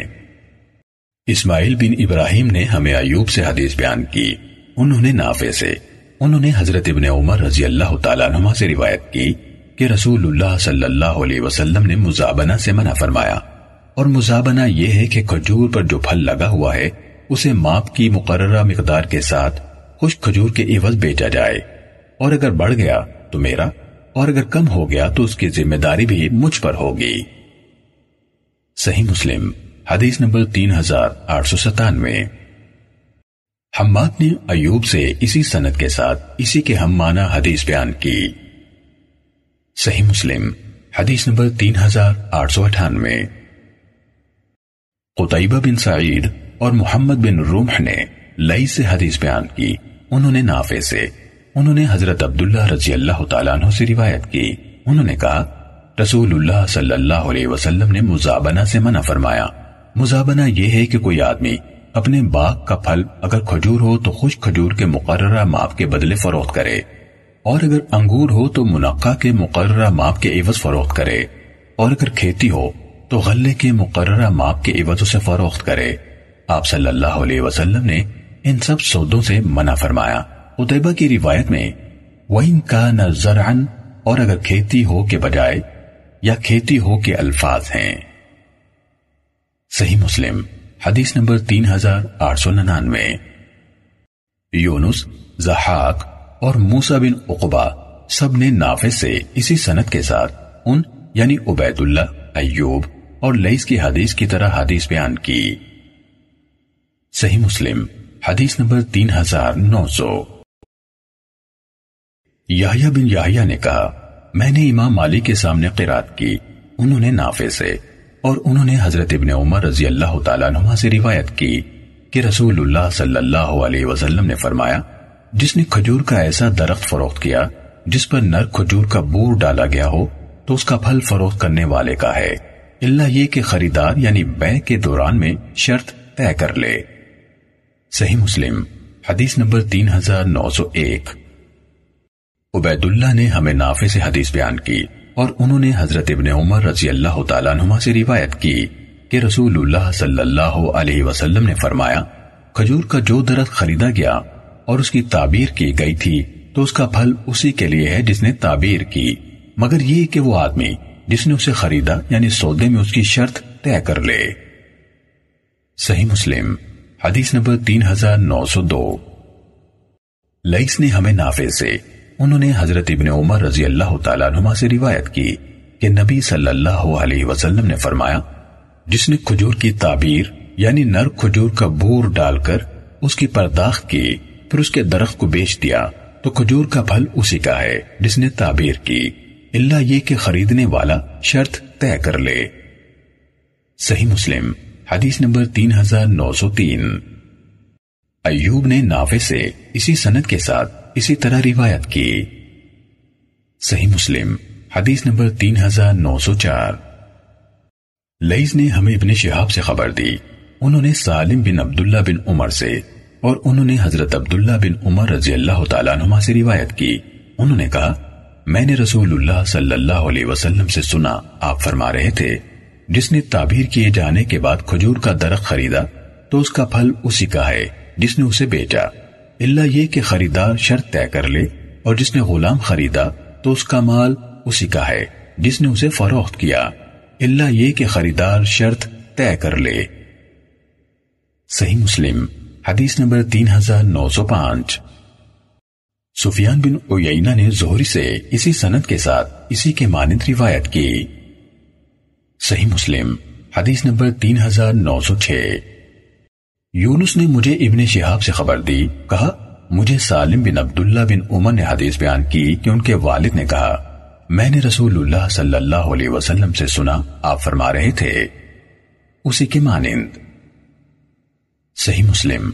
اسماعیل بن ابراہیم نے ہمیں ایوب سے حدیث بیان کی۔ انہوں نے نافع سے، انہوں نے حضرت ابن عمر رضی اللہ تعالیٰ عنہ سے روایت کی۔ کہ رسول اللہ صلی اللہ علیہ وسلم نے مزابنہ سے منع فرمایا۔ اور مزابنہ یہ ہے کہ کھجور پر جو پھل لگا ہوا ہے، اسے ماپ کی مقررہ مقدار کے ساتھ خوش کھجور کے عوض بیچا جائے۔ اور اگر بڑھ گیا تو میرا، اور اگر کم ہو گیا تو اس کی ذمہ داری بھی مجھ پر ہوگی۔ صحیح مسلم، حدیث نمبر تین ہزار آٹھ سو ستانوے۔ حماد نے ایوب سے اسی سنت کے ساتھ اسی کے ہم معنی حدیث بیان کی۔ صحیح مسلم، حدیث نمبر تین ہزار آٹھ سو اٹھانوے۔ قطعیبہ بن سعید اور محمد بن رومح نے لئی سے حدیث بیان کی، انہوں نے نافع سے۔ انہوں نے حضرت عبداللہ رضی اللہ تعالیٰ عنہ سے روایت کی۔ انہوں نے کہا، رسول اللہ صلی اللہ علیہ وسلم نے مزابنہ سے منع فرمایا۔ مزابنہ یہ ہے کہ کوئی آدمی اپنے باغ کا پھل اگر کھجور ہو تو خوش کھجور کے مقررہ ماپ کے بدلے فروخت کرے۔ اور اگر انگور ہو تو منقع کے مقررہ ماپ کے عوض فروخت کرے، اور اگر کھیتی ہو تو غلے کے مقررہ ماپ کے عوض سے فروخت کرے۔ آپ صلی اللہ علیہ وسلم نے ان سب سودوں سے منع فرمایا۔ اتبہ کی روایت میں، وَإِن كَانَ زَرْعًا، اور اگر کھیتی ہو کے بجائے، یا کھیتی ہو کے الفاظ ہیں۔ صحیح مسلم، حدیث نمبر تین ہزار آٹھ سو ننانوے۔ یونس زحاق اور موسا بن اقبا سب نے نافذ سے اسی سنت کے ساتھ ان یعنی عبید اللہ ایوب اور لئیس کی حدیث کی طرح حدیث بیان کی۔ صحیح مسلم، حدیث نمبر تین ہزار نو سو۔ یحییٰ بن یحییٰ نے کہا، میں نے امام مالی کے سامنے قرات کی، انہوں نے نافع سے اور انہوں نے حضرت ابن عمر رضی اللہ تعالیٰ عنہ سے روایت کی کہ رسول اللہ صلی اللہ علیہ وسلم نے فرمایا جس نے کھجور کا ایسا درخت فروخت کیا جس پر نر کھجور کا بور ڈالا گیا ہو، تو اس کا پھل فروخت کرنے والے کا ہے۔ اللہ یہ کہ خریدار یعنی بے کے دوران میں شرط طے کر لے۔ صحیح مسلم، حدیث نمبر تین ہزار نو سو ایک۔ عبید اللہ نے ہمیں نافع سے حدیث بیان کی اور انہوں نے حضرت ابن عمر رضی اللہ تعالیٰ عنہ سے روایت کی کہ رسول اللہ صلی اللہ علیہ وسلم نے فرمایا، کھجور کا جو درخت خریدا گیا اور اس کی تعبیر کی گئی تھی تو اس کا پھل اسی کے لیے ہے جس نے تعبیر کی۔ مگر یہ کہ وہ آدمی جس نے اسے خریدا یعنی سودے میں اس کی شرط طے کر لے۔ صحیح مسلم، حدیث نمبر تین ہزار نو سو دو۔ لئیس نے ہمیں نافع سے انہوں نے حضرت ابن عمر رضی اللہ تعالیٰ عنہ سے روایت کی کہ نبی صلی اللہ علیہ وسلم نے فرمایا، جس نے کھجور کی تعبیر یعنی نر کھجور کا بور ڈال کر اس کی پرداخت کی پھر اس کے درخت کو بیچ دیا تو کھجور کا پھل اسی کا ہے جس نے تعبیر کی۔ اللہ یہ کہ خریدنے والا شرط طے کر لے۔ صحیح مسلم، حدیث نمبر تین ہزار نو سو تین۔ ایوب نے نافع سے اسی سنت کے ساتھ اسی طرح روایت کی۔ صحیح مسلم، حدیث نمبر تین ہزار نو سو چار۔ لئیز نے ہمیں ابن شہاب سے خبر دی۔ انہوں نے سالم بن عبداللہ بن عمر سے اور انہوں نے حضرت عبداللہ بن عمر رضی اللہ تعالیٰ عنہ سے روایت کی۔ انہوں نے کہا، میں نے رسول اللہ صلی اللہ علیہ وسلم سے سنا، آپ فرما رہے تھے، جس نے تعبیر کیے جانے کے بعد کھجور کا درخت خریدا، تو اس کا پھل اسی کا ہے، جس نے اسے بیچا۔ اللہ یہ کہ خریدار شرط طے کر لے، اور جس نے غلام خریدا، تو اس کا مال اسی کا ہے، جس نے اسے فروخت کیا۔ اللہ یہ کہ خریدار شرط طے کر لے۔ صحیح مسلم۔ حدیث نمبر تین ہزار نو سو پانچ۔ سفیان بن اوینا نے زہری سے اسی سنت کے ساتھ اسی کے مانند روایت کی۔ صحیح مسلم، حدیث نمبر تین ہزار نو سو چھ۔ یونس نے مجھے ابن شہاب سے خبر دی، کہا، مجھے سالم بن عبداللہ بن عمر نے حدیث بیان کی کہ ان کے والد نے کہا، میں نے رسول اللہ صلی اللہ علیہ وسلم سے سنا، آپ فرما رہے تھے۔ اسی کے مانند۔ صحیح مسلم،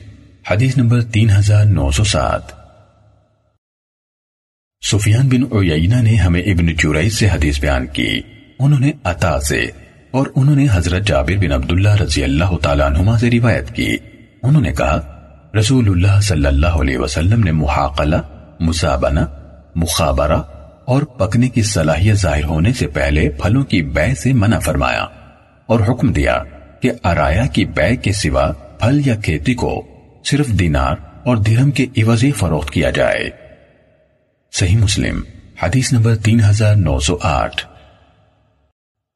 حدیث نمبر تین ہزار نو سو سات۔ سفیان بن اوینا نے ہمیں ابن چورائی سے حدیث بیان کی۔ انہوں نے عطا سے اور انہوں نے حضرت جابر بن عبداللہ رضی اللہ تعالیٰ عنہما سے روایت کی۔ انہوں نے کہا، رسول اللہ صلی اللہ علیہ وسلم نے محاقلہ، مسابنہ، مخابرہ اور پکنے کی صلاحیت ظاہر ہونے سے پہلے پھلوں کی بے سے منع فرمایا اور حکم دیا کہ ارایا کی بے کے سوا پھل یا کھیتی کو صرف دینار اور درہم کے عوضی فروخت کیا جائے۔ صحیح مسلم، حدیث نمبر تین ہزار نو سو آٹھ۔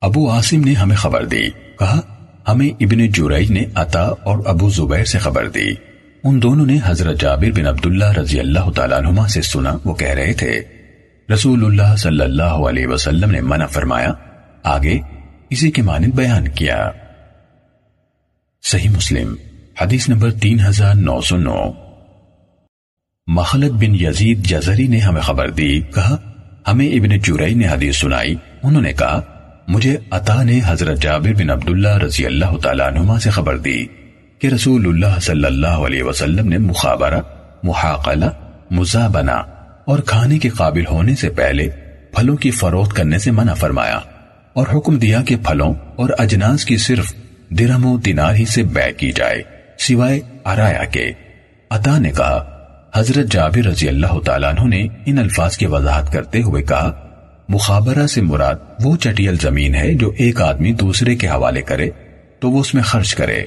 ابو عاصم نے ہمیں خبر دی۔ کہا، ہمیں ابن جوریج نے عطا اور ابو زبیر سے خبر دی۔ ان دونوں نے حضرت جابر بن عبداللہ رضی اللہ تعالیٰ عنہما سے سنا۔ وہ کہہ رہے تھے، رسول اللہ صلی اللہ علیہ وسلم نے منع فرمایا، آگے اسی کے مانند بیان کیا۔ صحیح مسلم حدیث نمبر تین ہزار نو سو نو۔ مخلط بن یزید جزری نے ہمیں خبر دی، کہا، ہمیں ابن چورائی نے حدیث سنائی۔ انہوں نے کہا، مجھے عطا نے حضرت جابر بن عبداللہ رضی اللہ تعالیٰ عنہما سے خبر دی کہ رسول اللہ صلی اللہ علیہ وسلم نے مخابرہ، محاقلہ، مزابنہ اور کھانے کے قابل ہونے سے پہلے پھلوں کی فروخت کرنے سے منع فرمایا اور حکم دیا کہ پھلوں اور اجناس کی صرف درم و دینار ہی سے بے کی جائے۔ سوائے ارایا کے، عطا نے کہا، حضرت جابر رضی اللہ تعالیٰ عنہ نے ان الفاظ کی وضاحت کرتے ہوئے کہا، مخابرہ سے مراد وہ چٹیل زمین ہے جو ایک آدمی دوسرے کے حوالے کرے، تو وہ اس میں خرچ کرے۔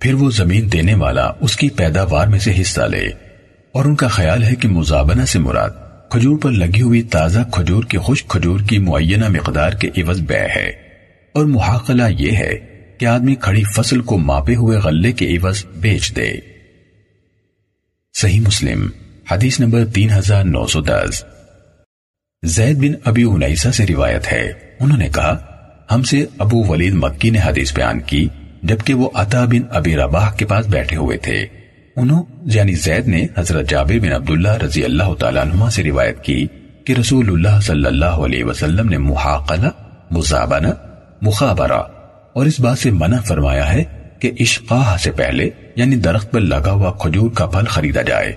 پھر وہ زمین دینے والا اس کی پیداوار میں سے حصہ لے۔ اور ان کا خیال ہے کہ مزابنہ سے مراد کھجور پر لگی ہوئی تازہ کھجور کی خوش کھجور کی معینہ مقدار کے عوض بے ہے۔ اور محاقلہ یہ ہے کہ آدمی کھڑی فصل کو ماپے ہوئے غلے کے عوض بیچ دے۔ صحیح مسلم، حدیث نمبر تین ہزار نو سو دس۔ زید بن ابی انیسا سے روایت ہے۔ انہوں نے کہا، ہم سے ابو ولید مکی نے حدیث بیان کی، جبکہ وہ عطا بن ابی رباح کے پاس بیٹھے ہوئے تھے۔ انہوں یعنی زید نے حضرت جابر بن عبداللہ رضی اللہ تعالیٰ عنہ سے روایت کی کہ رسول اللہ صلی اللہ علیہ وسلم نے محاقلہ مزابنہ مخابرہ اور اس بات سے منع فرمایا ہے کہ اشقاہ سے پہلے یعنی درخت پر لگا ہوا کھجور کا پھل خریدا جائے۔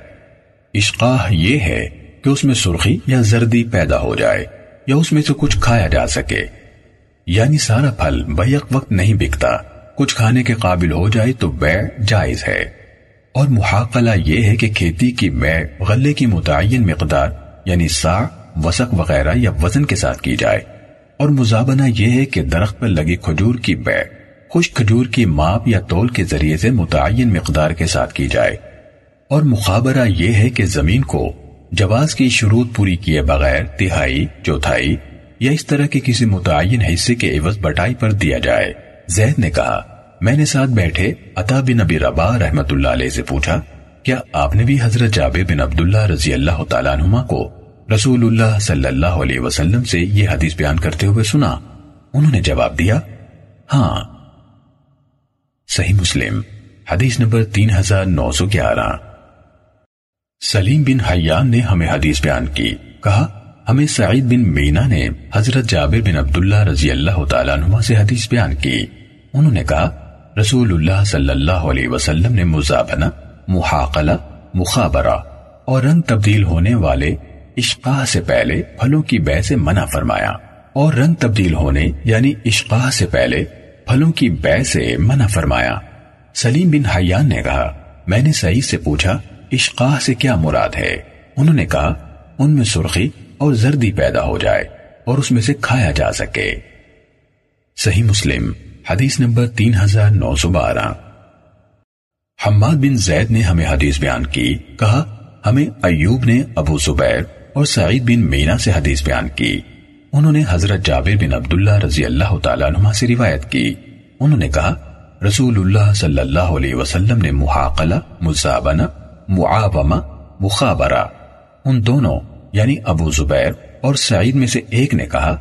اشقاہ یہ ہے کہ اس میں سرخی یا زردی پیدا ہو جائے یا اس میں سے کچھ کھایا جا سکے۔ یعنی سارا پھل بیک وقت نہیں بکتا، کچھ کھانے کے قابل ہو جائے تو بیع جائز ہے۔ اور محاقلہ یہ ہے کہ کھیتی کی بیع غلے کی متعین مقدار یعنی سا وسق وغیرہ یا وزن کے ساتھ کی جائے۔ اور مزابنہ یہ ہے کہ درخت پر لگی کھجور کی بیع خوش کھجور کی ماپ یا تول کے ذریعے سے متعین مقدار کے ساتھ کی جائے۔ اور مخابرہ یہ ہے کہ زمین کو جواز کی شروط پوری کیے بغیر تہائی، چوتھائی یا اس طرح کے کسی متعین حصے کے عوض بٹائی پر دیا جائے۔ زید نے کہا، میں نے ساتھ بیٹھے عطا بن نبی ربا رحمت اللہ علیہ سے پوچھا، کیا آپ نے بھی حضرت جابر بن عبداللہ رضی اللہ تعالیٰ عنہما کو رسول اللہ صلی اللہ علیہ وسلم سے یہ حدیث بیان کرتے ہوئے سنا، انہوں نے جواب دیا ہاں صحیح مسلم، حدیث نمبر تین ہزار نو سو گیارہ۔ سلیم بن حیان نے ہمیں حدیث بیان کی، کہا، ہمیں سعید بن مینا نے حضرت جابر بن عبداللہ رضی اللہ تعالیٰ عنہ سے حدیث بیان کی۔ انہوں نے کہا رسول اللہ صلی اللہ علیہ وسلم نے مزابنہ محاقلہ، مخابرہ اور رنگ تبدیل ہونے والے اشقاہ سے پہلے پھلوں کی بے سے منع فرمایا اور رنگ تبدیل ہونے یعنی اشقاہ سے پہلے پھلوں کی بے سے منع فرمایا۔ سلیم بن حیان نے کہا، میں نے سعید سے پوچھا اشقاہ سے کیا مراد ہے؟ انہوں نے کہا، ان میں سرخی اور زردی پیدا ہو جائے اور اس میں سے کھایا جا سکے۔ صحیح مسلم، حدیث نمبر تین ہزار نو سو بارہ۔ حماد بن زید نے ہمیں حدیث بیان کی، کہا، ہمیں ایوب نے ابو زبیر اور سعید بن مینا سے حدیث بیان کی۔ انہوں نے حضرت جابر بن عبداللہ رضی اللہ تعالیٰ عنہ سے روایت کی۔ انہوں نے کہا، رسول اللہ صلی اللہ علیہ وسلم نے محاقلہ مزابنہ معاومہ، مخابرہ۔ ان دونوں یعنی ابو زبیر اور سعید میں سے ایک نے کہا،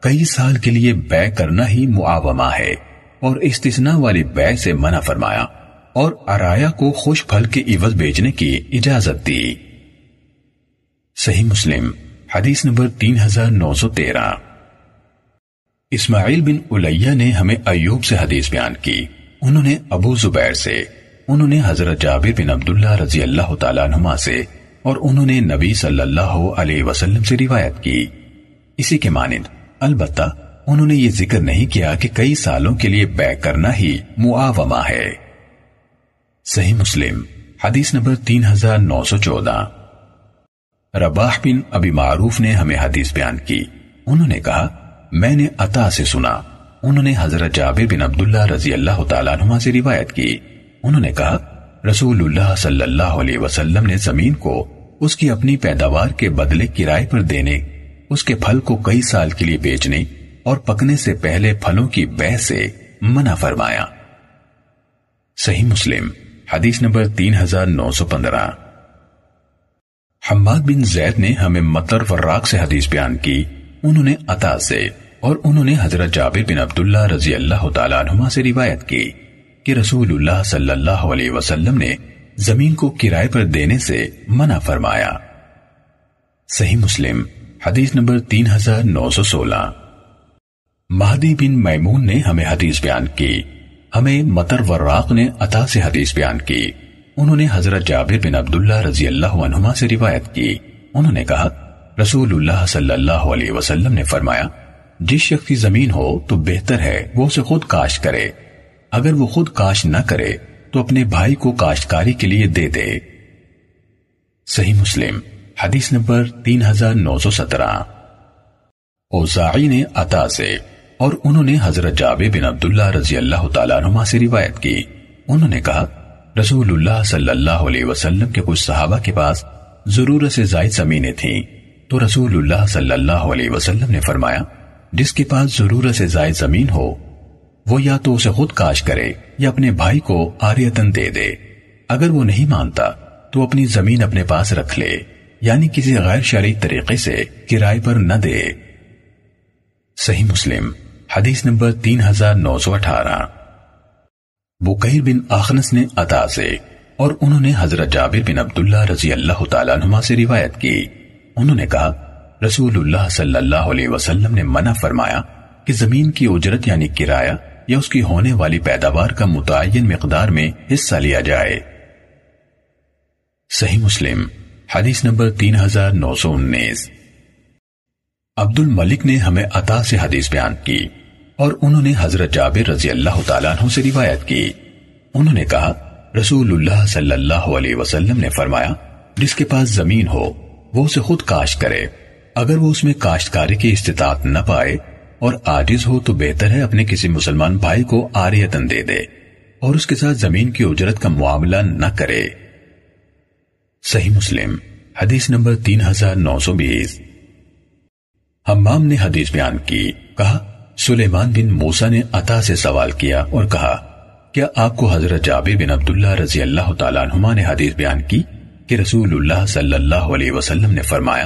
کئی سال کے لیے بے کرنا ہی معاومہ ہے۔ اور استثناء والی بے سے منع فرمایا اور ارایا کو خوش پھل کے عوض بیچنے کی اجازت دی۔ صحیح مسلم، حدیث نمبر تین ہزار نو سو تیرہ۔ اسماعیل بن الیہ نے ہمیں ایوب سے حدیث بیان کی۔ انہوں نے ابو زبیر سے، انہوں نے حضرت جابر بن عبداللہ رضی اللہ تعالیٰ عنہ سے، اور انہوں نے نبی صلی اللہ علیہ وسلم سے روایت کی۔ اسی کے مانند، البتہ، انہوں نے یہ ذکر نہیں کیا کہ کئی سالوں کے لیے بے کرنا ہی معاومہ ہے۔ صحیح مسلم، حدیث نمبر تین ہزار نو سو چودہ۔ رباح بن ابی معروف نے ہمیں حدیث بیان کی۔ انہوں نے کہا، میں نے عطا سے سنا۔ انہوں نے حضرت جابر بن عبداللہ رضی اللہ تعالیٰ عنہ سے روایت کی۔ انہوں نے کہا، رسول اللہ صلی اللہ علیہ وسلم نے زمین کو اس کی اپنی پیداوار کے بدلے کرائے پر دینے، اس کے پھل کو کئی سال کے لیے بیچنے اور پکنے سے پہلے پھلوں کی بہ سے منع فرمایا۔ صحیح مسلم، حدیث نمبر تین ہزار نو سو پندرہ۔ حماد بن زید نے ہمیں مطر وراق سے حدیث بیان کی۔ انہوں نے عطا سے اور انہوں نے حضرت جابر بن عبداللہ رضی اللہ تعالیٰ عنہ سے روایت کی کہ رسول اللہ صلی اللہ علیہ وسلم نے زمین کو کرائے پر دینے سے منع فرمایا۔ صحیح مسلم، حدیث نمبر تین ہزار نو سو سولہ۔ مہدی بن میمون نے ہمیں حدیث بیان کی۔ ہمیں مطر وراق نے عطا سے حدیث بیان کی۔ انہوں نے حضرت جابر بن عبداللہ رضی اللہ عنہما سے روایت کی۔ انہوں نے کہا، رسول اللہ صلی اللہ علیہ وسلم نے فرمایا، جس شخص کی زمین ہو تو بہتر ہے، وہ اسے خود کاشت کرے۔ اگر وہ خود کاشت نہ کرے، تو اپنے بھائی کو کاشتکاری کے لیے دے دے۔ صحیح مسلم، حدیث نمبر تین ہزار نو سو سترہ۔ اوزاعی نے عطا سے اور انہوں نے حضرت جابر بن عبداللہ رضی اللہ تعالیٰ عنہ سے روایت کی۔ انہوں نے کہا رسول اللہ صلی اللہ علیہ وسلم کے کچھ صحابہ کے پاس ضرورت سے زائد زمینیں تھیں۔ تو رسول اللہ صلی اللہ علیہ وسلم نے فرمایا، جس کے پاس ضرورت سے زائد زمین ہو، وہ یا تو اسے خود کاش کرے یا اپنے بھائی کو آریتن دے دے۔ اگر وہ نہیں مانتا، تو اپنی زمین اپنے پاس رکھ لے یعنی کسی غیر شرعی طریقے سے کرائے پر نہ دے۔ صحیح مسلم، حدیث نمبر تین ہزار نو سو اٹھارہ۔ بکیر بن آخنس نے عطا سے اور انہوں نے حضرت جابر بن عبداللہ رضی اللہ تعالیٰ عنہما سے روایت کی۔ انہوں نے کہا، رسول اللہ صلی اللہ علیہ وسلم نے منع فرمایا کہ زمین کی اجرت یعنی کرایہ یا اس کی ہونے والی پیداوار کا متعین مقدار میں حصہ لیا جائے۔ صحیح مسلم، حدیث نمبر تین ہزار نو سو انیس۔ عبد الملک نے ہمیں عطا سے حدیث بیان کی۔ اور انہوں نے حضرت جابر رضی اللہ تعالیٰ عنہ سے روایت کی۔ انہوں نے کہا، رسول اللہ صلی اللہ علیہ وسلم نے فرمایا، جس کے پاس زمین ہو، وہ اسے خود کاشت کرے۔ اگر وہ اس میں کاشتکاری کی استطاعت نہ پائے اور آجز ہو، تو بہتر ہے اپنے کسی مسلمان بھائی کو آریتن دے دے اور اس کے ساتھ زمین کی اجرت کا معاملہ نہ کرے۔ صحیح مسلم، حدیث نمبر تین ہزار نو سو بیس۔ حمام نے حدیث بیان کی، کہا سلیمان بن موسا نے عطا سے سوال کیا اور کہا، کیا آپ کو حضرت جابر بن عبداللہ رضی اللہ تعالیٰ عنہما نے حدیث بیان کی کہ رسول اللہ صلی اللہ علیہ وسلم نے فرمایا،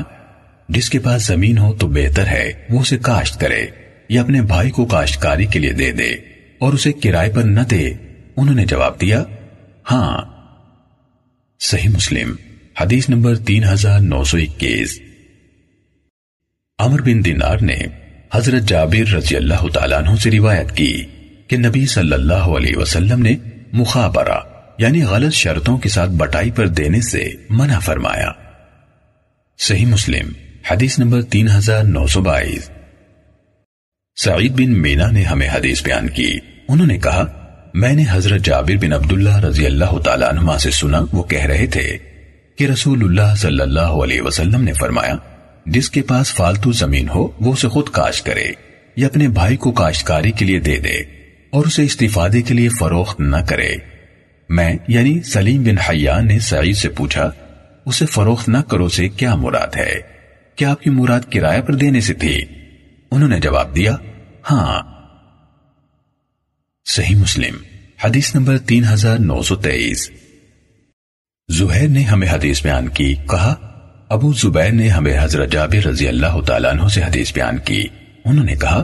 جس کے پاس زمین ہو تو بہتر ہے، وہ اسے کاشت کرے یا اپنے بھائی کو کاشتکاری کے لیے دے دے اور اسے کرائے پر نہ دے۔ انہوں نے جواب دیا ہاں۔ صحیح مسلم، حدیث نمبر تین ہزار نو سو اکیس۔ امر بن دینار نے حضرت جابر رضی اللہ تعالیٰ عنہ سے روایت کی کہ نبی صلی اللہ علیہ وسلم نے مخابرہ یعنی غلط شرطوں کے ساتھ بٹائی پر دینے سے منع فرمایا۔ صحیح مسلم، حدیث نمبر تین ہزار نو سو بائیس۔ سعید بن مینا نے ہمیں حدیث بیان کی۔ انہوں نے کہا، میں نے حضرت جابر بن عبداللہ رضی اللہ تعالیٰ عنہ سے سنا، وہ کہہ رہے تھے کہ رسول اللہ صلی اللہ علیہ وسلم نے فرمایا جس کے پاس فالتو زمین ہو، وہ اسے خود کاشت کرے، یا اپنے بھائی کو کاشتکاری کے لیے دے دے، اور اسے استفادے کے لیے فروخت نہ کرے۔ میں یعنی سلیم بن حیان نے سعید سے پوچھا، اسے فروخت نہ کرو سے کیا مراد ہے؟ کیا آپ کی مراد کرایہ پر دینے سے تھی؟ انہوں نے جواب دیا ہاں۔ صحیح مسلم، حدیث نمبر تین ہزار نو سو تیئیس۔ زہیر نے ہمیں حدیث بیان کی، کہا ابو زبیر نے ہمیں حضرت جابر رضی اللہ تعالیٰ عنہ سے حدیث بیان کی۔ انہوں نے کہا،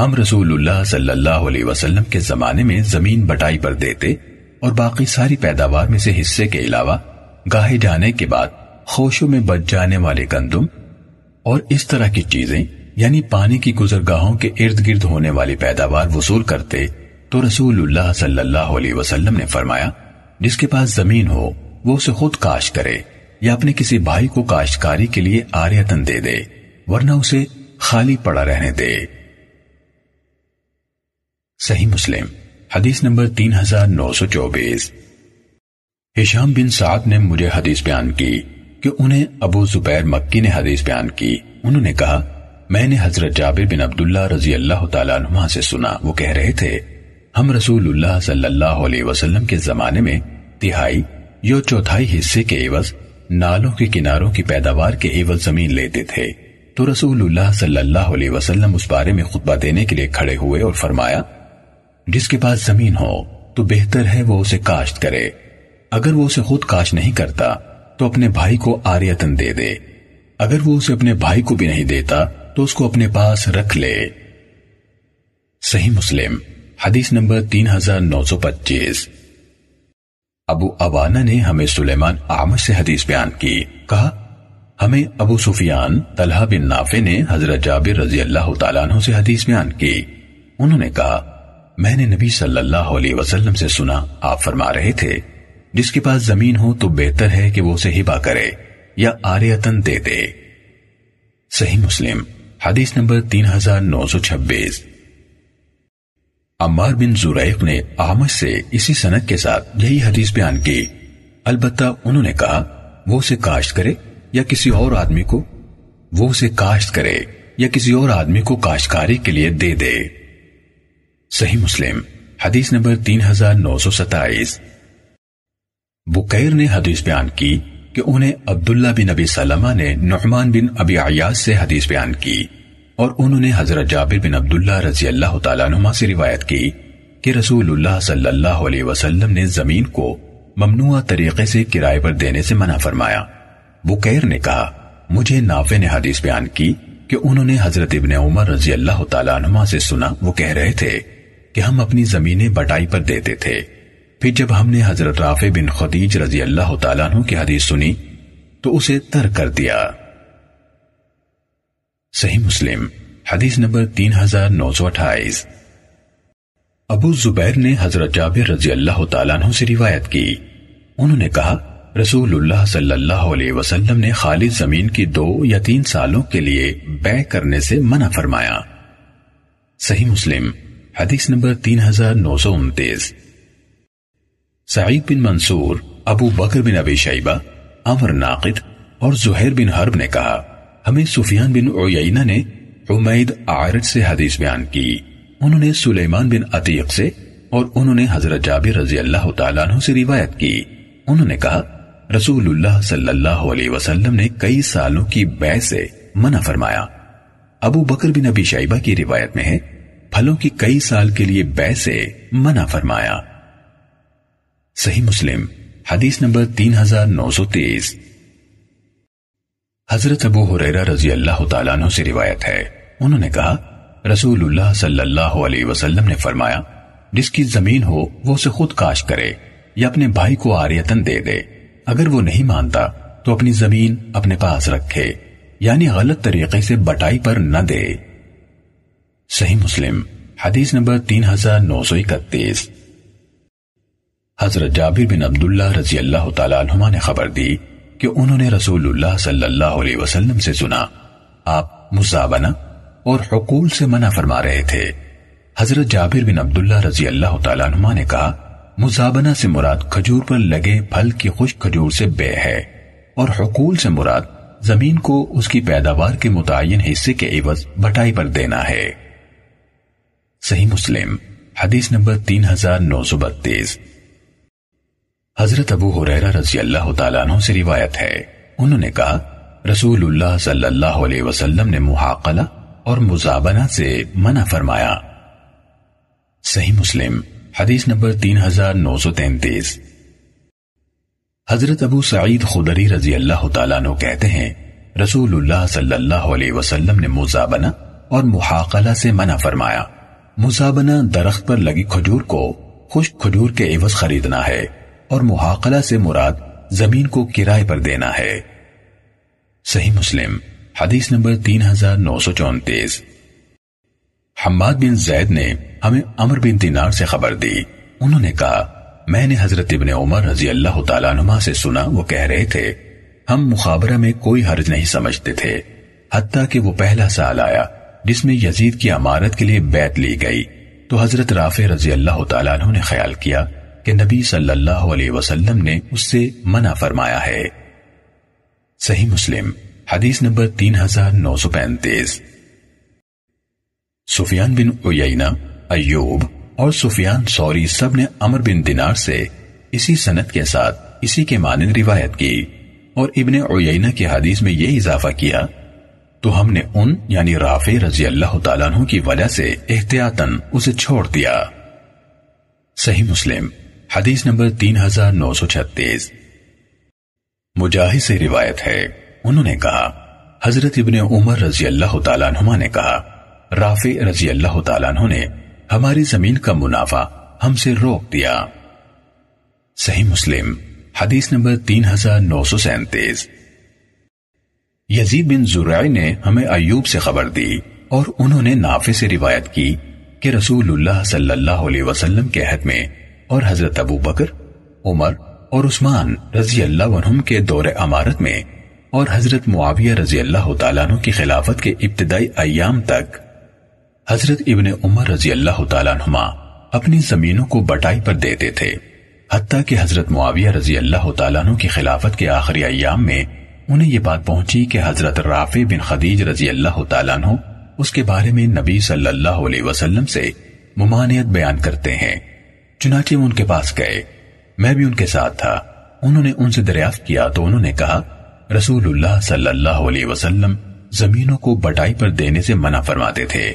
ہم رسول اللہ صلی اللہ علیہ وسلم کے زمانے میں زمین بٹائی پر دیتے اور باقی ساری پیداوار میں سے حصے کے علاوہ گاہے جانے کے بعد خوشوں میں بچ جانے والے گندم اور اس طرح کی چیزیں یعنی پانی کی گزرگاہوں کے ارد گرد ہونے والی پیداوار وصول کرتے تو رسول اللہ صلی اللہ علیہ وسلم نے فرمایا، جس کے پاس زمین ہو، وہ اسے خود کاش کرے۔ یا اپنے کسی بھائی کو کاشتکاری کے لیے آریتن دے دے، ورنہ اسے خالی پڑا رہنے دے۔ صحیح مسلم، حدیث نمبر تین ہزار نو سو چوبیس۔ ہشام بن سعد نے مجھے حدیث بیان کی کہ انہیں ابو زبیر مکی نے حدیث بیان کی۔ انہوں نے کہا، میں نے حضرت جابر بن عبداللہ رضی اللہ تعالیٰ عنہ سے سنا۔ وہ کہہ رہے تھے، ہم رسول اللہ صلی اللہ علیہ وسلم کے زمانے میں تہائی یا چوتھائی حصے کے عوض نالوں کے کناروں کی پیداوار کے عوض زمین لیتے تھے۔ تو رسول اللہ صلی اللہ علیہ وسلم اس بارے میں خطبہ دینے کے لیے کھڑے ہوئے اور فرمایا، جس کے پاس زمین ہو، تو بہتر ہے وہ اسے کاشت کرے۔ اگر وہ اسے خود کاشت نہیں کرتا، تو اپنے بھائی کو آریتن دے دے۔ اگر وہ اسے اپنے بھائی کو بھی نہیں دیتا، تو اس کو اپنے پاس رکھ لے۔ صحیح مسلم، حدیث نمبر تین ہزار نو سو پچیس۔ ابو ابانا نے ہمیں سلیمان آمد سے حدیث بیان کی۔ کہا، ہمیں ابو سفیان طلحہ بن نافع نے حضرت جابر رضی اللہ تعالیٰ عنہ سے حدیث بیان کی۔ انہوں نے کہا، میں نے نبی صلی اللہ علیہ وسلم سے سنا، آپ فرما رہے تھے، جس کے پاس زمین ہو تو بہتر ہے کہ وہ اسے ہبا کرے یا آریتن دے دے۔ صحیح مسلم، حدیث نمبر تین ہزار نو سو چھبیس۔ عمار بن زریق نے احمد سے اسی سنت کے ساتھ یہی حدیث بیان کی۔ البتہ انہوں نے کہا، وہ اسے کاشت کرے یا کسی اور آدمی کو؟ وہ اسے کاشت کرے یا کسی اور آدمی کو کاشتکاری کے لیے دے دے۔ صحیح مسلم، حدیث نمبر تین ہزار نو سو ستائیس۔ بکیر نے حدیث بیان کی کہ انہیں عبداللہ بن ابی سلمہ نے نعمان بن ابی عیاض سے حدیث بیان کی۔ اور انہوں نے حضرت جابر بن عبداللہ رضی اللہ تعالیٰ نما سے روایت کی کہ رسول اللہ صلی اللہ علیہ وسلم نے زمین کو ممنوع طریقے سے کرائے پر دینے سے منع فرمایا۔ بکیر نے کہا، مجھے نافع نے حدیث بیان کی کہ انہوں نے حضرت ابن عمر رضی اللہ تعالیٰ عنہ سے سنا، وہ کہہ رہے تھے کہ ہم اپنی زمینیں بٹائی پر دیتے تھے۔ پھر جب ہم نے حضرت رافع بن خدیج رضی اللہ تعالیٰ عنہ کی حدیث سنی، تو اسے تر کر دیا۔ صحیح مسلم، حدیث نمبر تین ہزار نو سو اٹھائیس۔ ابو زبیر نے حضرت جابر رضی اللہ تعالیٰ عنہ سے روایت کی۔ انہوں نے کہا، رسول اللہ صلی اللہ علیہ وسلم نے خالد زمین کی دو یا تین سالوں کے لیے بے کرنے سے منع فرمایا۔ صحیح مسلم، حدیث نمبر تین ہزار نو سو انتیس۔ سعید بن منصور، ابو بکر بن ابی شیبہ امر ناقد اور زہیر بن حرب نے کہا ہمیں سفیان بن عیینہ نے عمید عارج سے حدیث بیان کی۔ انہوں نے سلیمان بن عتیق سے اور انہوں نے حضرت جابر رضی اللہ تعالیٰ عنہ سے روایت کی۔ انہوں نے کہا، رسول اللہ صلی اللہ علیہ وسلم نے کئی سالوں کی بے سے منع فرمایا۔ ابو بکر بن ابی شیبہ کی روایت میں ہے، پھلوں کی کئی سال کے لیے بے سے منع فرمایا۔ صحیح مسلم، حدیث نمبر تین ہزار نو سو تیس۔ حضرت ابو حریرہ رضی اللہ تعالیٰ عنہ سے روایت ہے۔ انہوں نے کہا، رسول اللہ صلی اللہ علیہ وسلم نے فرمایا، جس کی زمین ہو، وہ اسے خود کاش کرے یا اپنے بھائی کو آریتن دے دے۔ اگر وہ نہیں مانتا، تو اپنی زمین اپنے پاس رکھے یعنی غلط طریقے سے بٹائی پر نہ دے۔ صحیح مسلم، حدیث نمبر تین ہزار نو سو اکتیس۔ حضرت جابر بن عبداللہ رضی اللہ تعالیٰ عنہ نے خبر دی کہ انہوں نے رسول اللہ صلی اللہ علیہ وسلم سے سنا، آپ مزابنہ اور حقول سے منع فرما رہے تھے۔ حضرت جابر بن عبداللہ رضی اللہ تعالیٰ عنہ نے کہا مزابنہ سے مراد کھجور پر لگے پھل کی خوش کھجور سے بے ہے اور حقول سے مراد زمین کو اس کی پیداوار کے متعین حصے کے عوض بٹائی پر دینا ہے۔ صحیح مسلم، حدیث نمبر تین ہزار نو سو بتیس۔ حضرت ابو حریرہ رضی اللہ تعالیٰ عنہ سے روایت ہے۔ انہوں نے کہا، رسول اللہ صلی اللہ علیہ وسلم نے محاقلہ اور مزابنہ سے منع فرمایا۔ صحیح مسلم، حدیث نمبر تین ہزار نو سو تینتیس۔ حضرت ابو سعید خدری رضی اللہ تعالیٰ عنہ کہتے ہیں، رسول اللہ صلی اللہ علیہ وسلم نے مزابنہ اور محاقلہ سے منع فرمایا۔ مزابنہ درخت پر لگی کھجور کو خوش کھجور کے عوض خریدنا ہے۔ اور محاقلہ سے مراد زمین کو کرائے پر دینا ہے۔ صحیح مسلم، حدیث نمبر تین ہزار نو سو چونتیس۔ حماد بن زید نے ہمیں امر بن دینار سے خبر دی۔ انہوں نے کہا، میں نے حضرت ابن عمر رضی اللہ تعالیٰ نما سے سنا، وہ کہہ رہے تھے، ہم مخابرہ میں کوئی حرج نہیں سمجھتے تھے، حتیٰ کہ وہ پہلا سال آیا، جس میں یزید کی امارت کے لیے بیت لی گئی۔ تو حضرت رافع رضی اللہ تعالیٰ عنہ نے خیال کیا کہ نبی صلی اللہ علیہ وسلم نے اس سے منع فرمایا ہے۔ صحیح مسلم، حدیث نمبر تین ہزار نو سو پینتیس۔ سفیان بن اینا ایوب اور سفیان سوری سب نے امر بن دینار سے اسی سنت کے ساتھ اسی کے مانند روایت کی اور ابن اینا کی حدیث میں یہ اضافہ کیا، تو ہم نے ان یعنی رافع رضی اللہ تعالیٰ عنہ کی وجہ سے احتیاطاً اسے چھوڑ دیا۔ صحیح مسلم حدیث نمبر تین ہزار نو سو چھتیس۔ مجاہد سے روایت ہے، انہوں نے کہا، حضرت ابن عمر رضی اللہ تعالیٰ عنہ نے کہا، رافع رضی اللہ تعالیٰ عنہ نے ہماری زمین کا منافع ہم سے روک دیا۔ صحیح مسلم، حدیث نمبر تین ہزار نو سو سینتیس۔ یزید بن زرعی نے ہمیں ایوب سے خبر دی اور انہوں نے نافع سے روایت کی کہ رسول اللہ صلی اللہ علیہ وسلم کے حد میں اور حضرت ابو بکر، عمر اور عثمان رضی اللہ عنہم کے دور امارت میں اور حضرت معاویہ رضی اللہ تعالیٰ عنہ کی خلافت کے ابتدائی ایام تک، حضرت ابن عمر رضی اللہ تعالیٰ عنہما اپنی زمینوں کو بٹائی پر دیتے تھے، حتیٰ کہ حضرت معاویہ رضی اللہ تعالیٰ عنہ کی خلافت کے آخری ایام میں انہیں یہ بات پہنچی کہ حضرت رافع بن خدیج رضی اللہ تعالیٰ عنہ اس کے بارے میں نبی صلی اللہ علیہ وسلم سے ممانعت بیان کرتے ہیں۔ چنانچہ ان کے پاس گئے۔ میں بھی ان کے ساتھ تھا۔ انہوں نے ان سے دریافت کیا تو انہوں نے کہا، رسول اللہ صلی اللہ علیہ وسلم زمینوں کو بٹائی پر دینے سے منع فرماتے تھے۔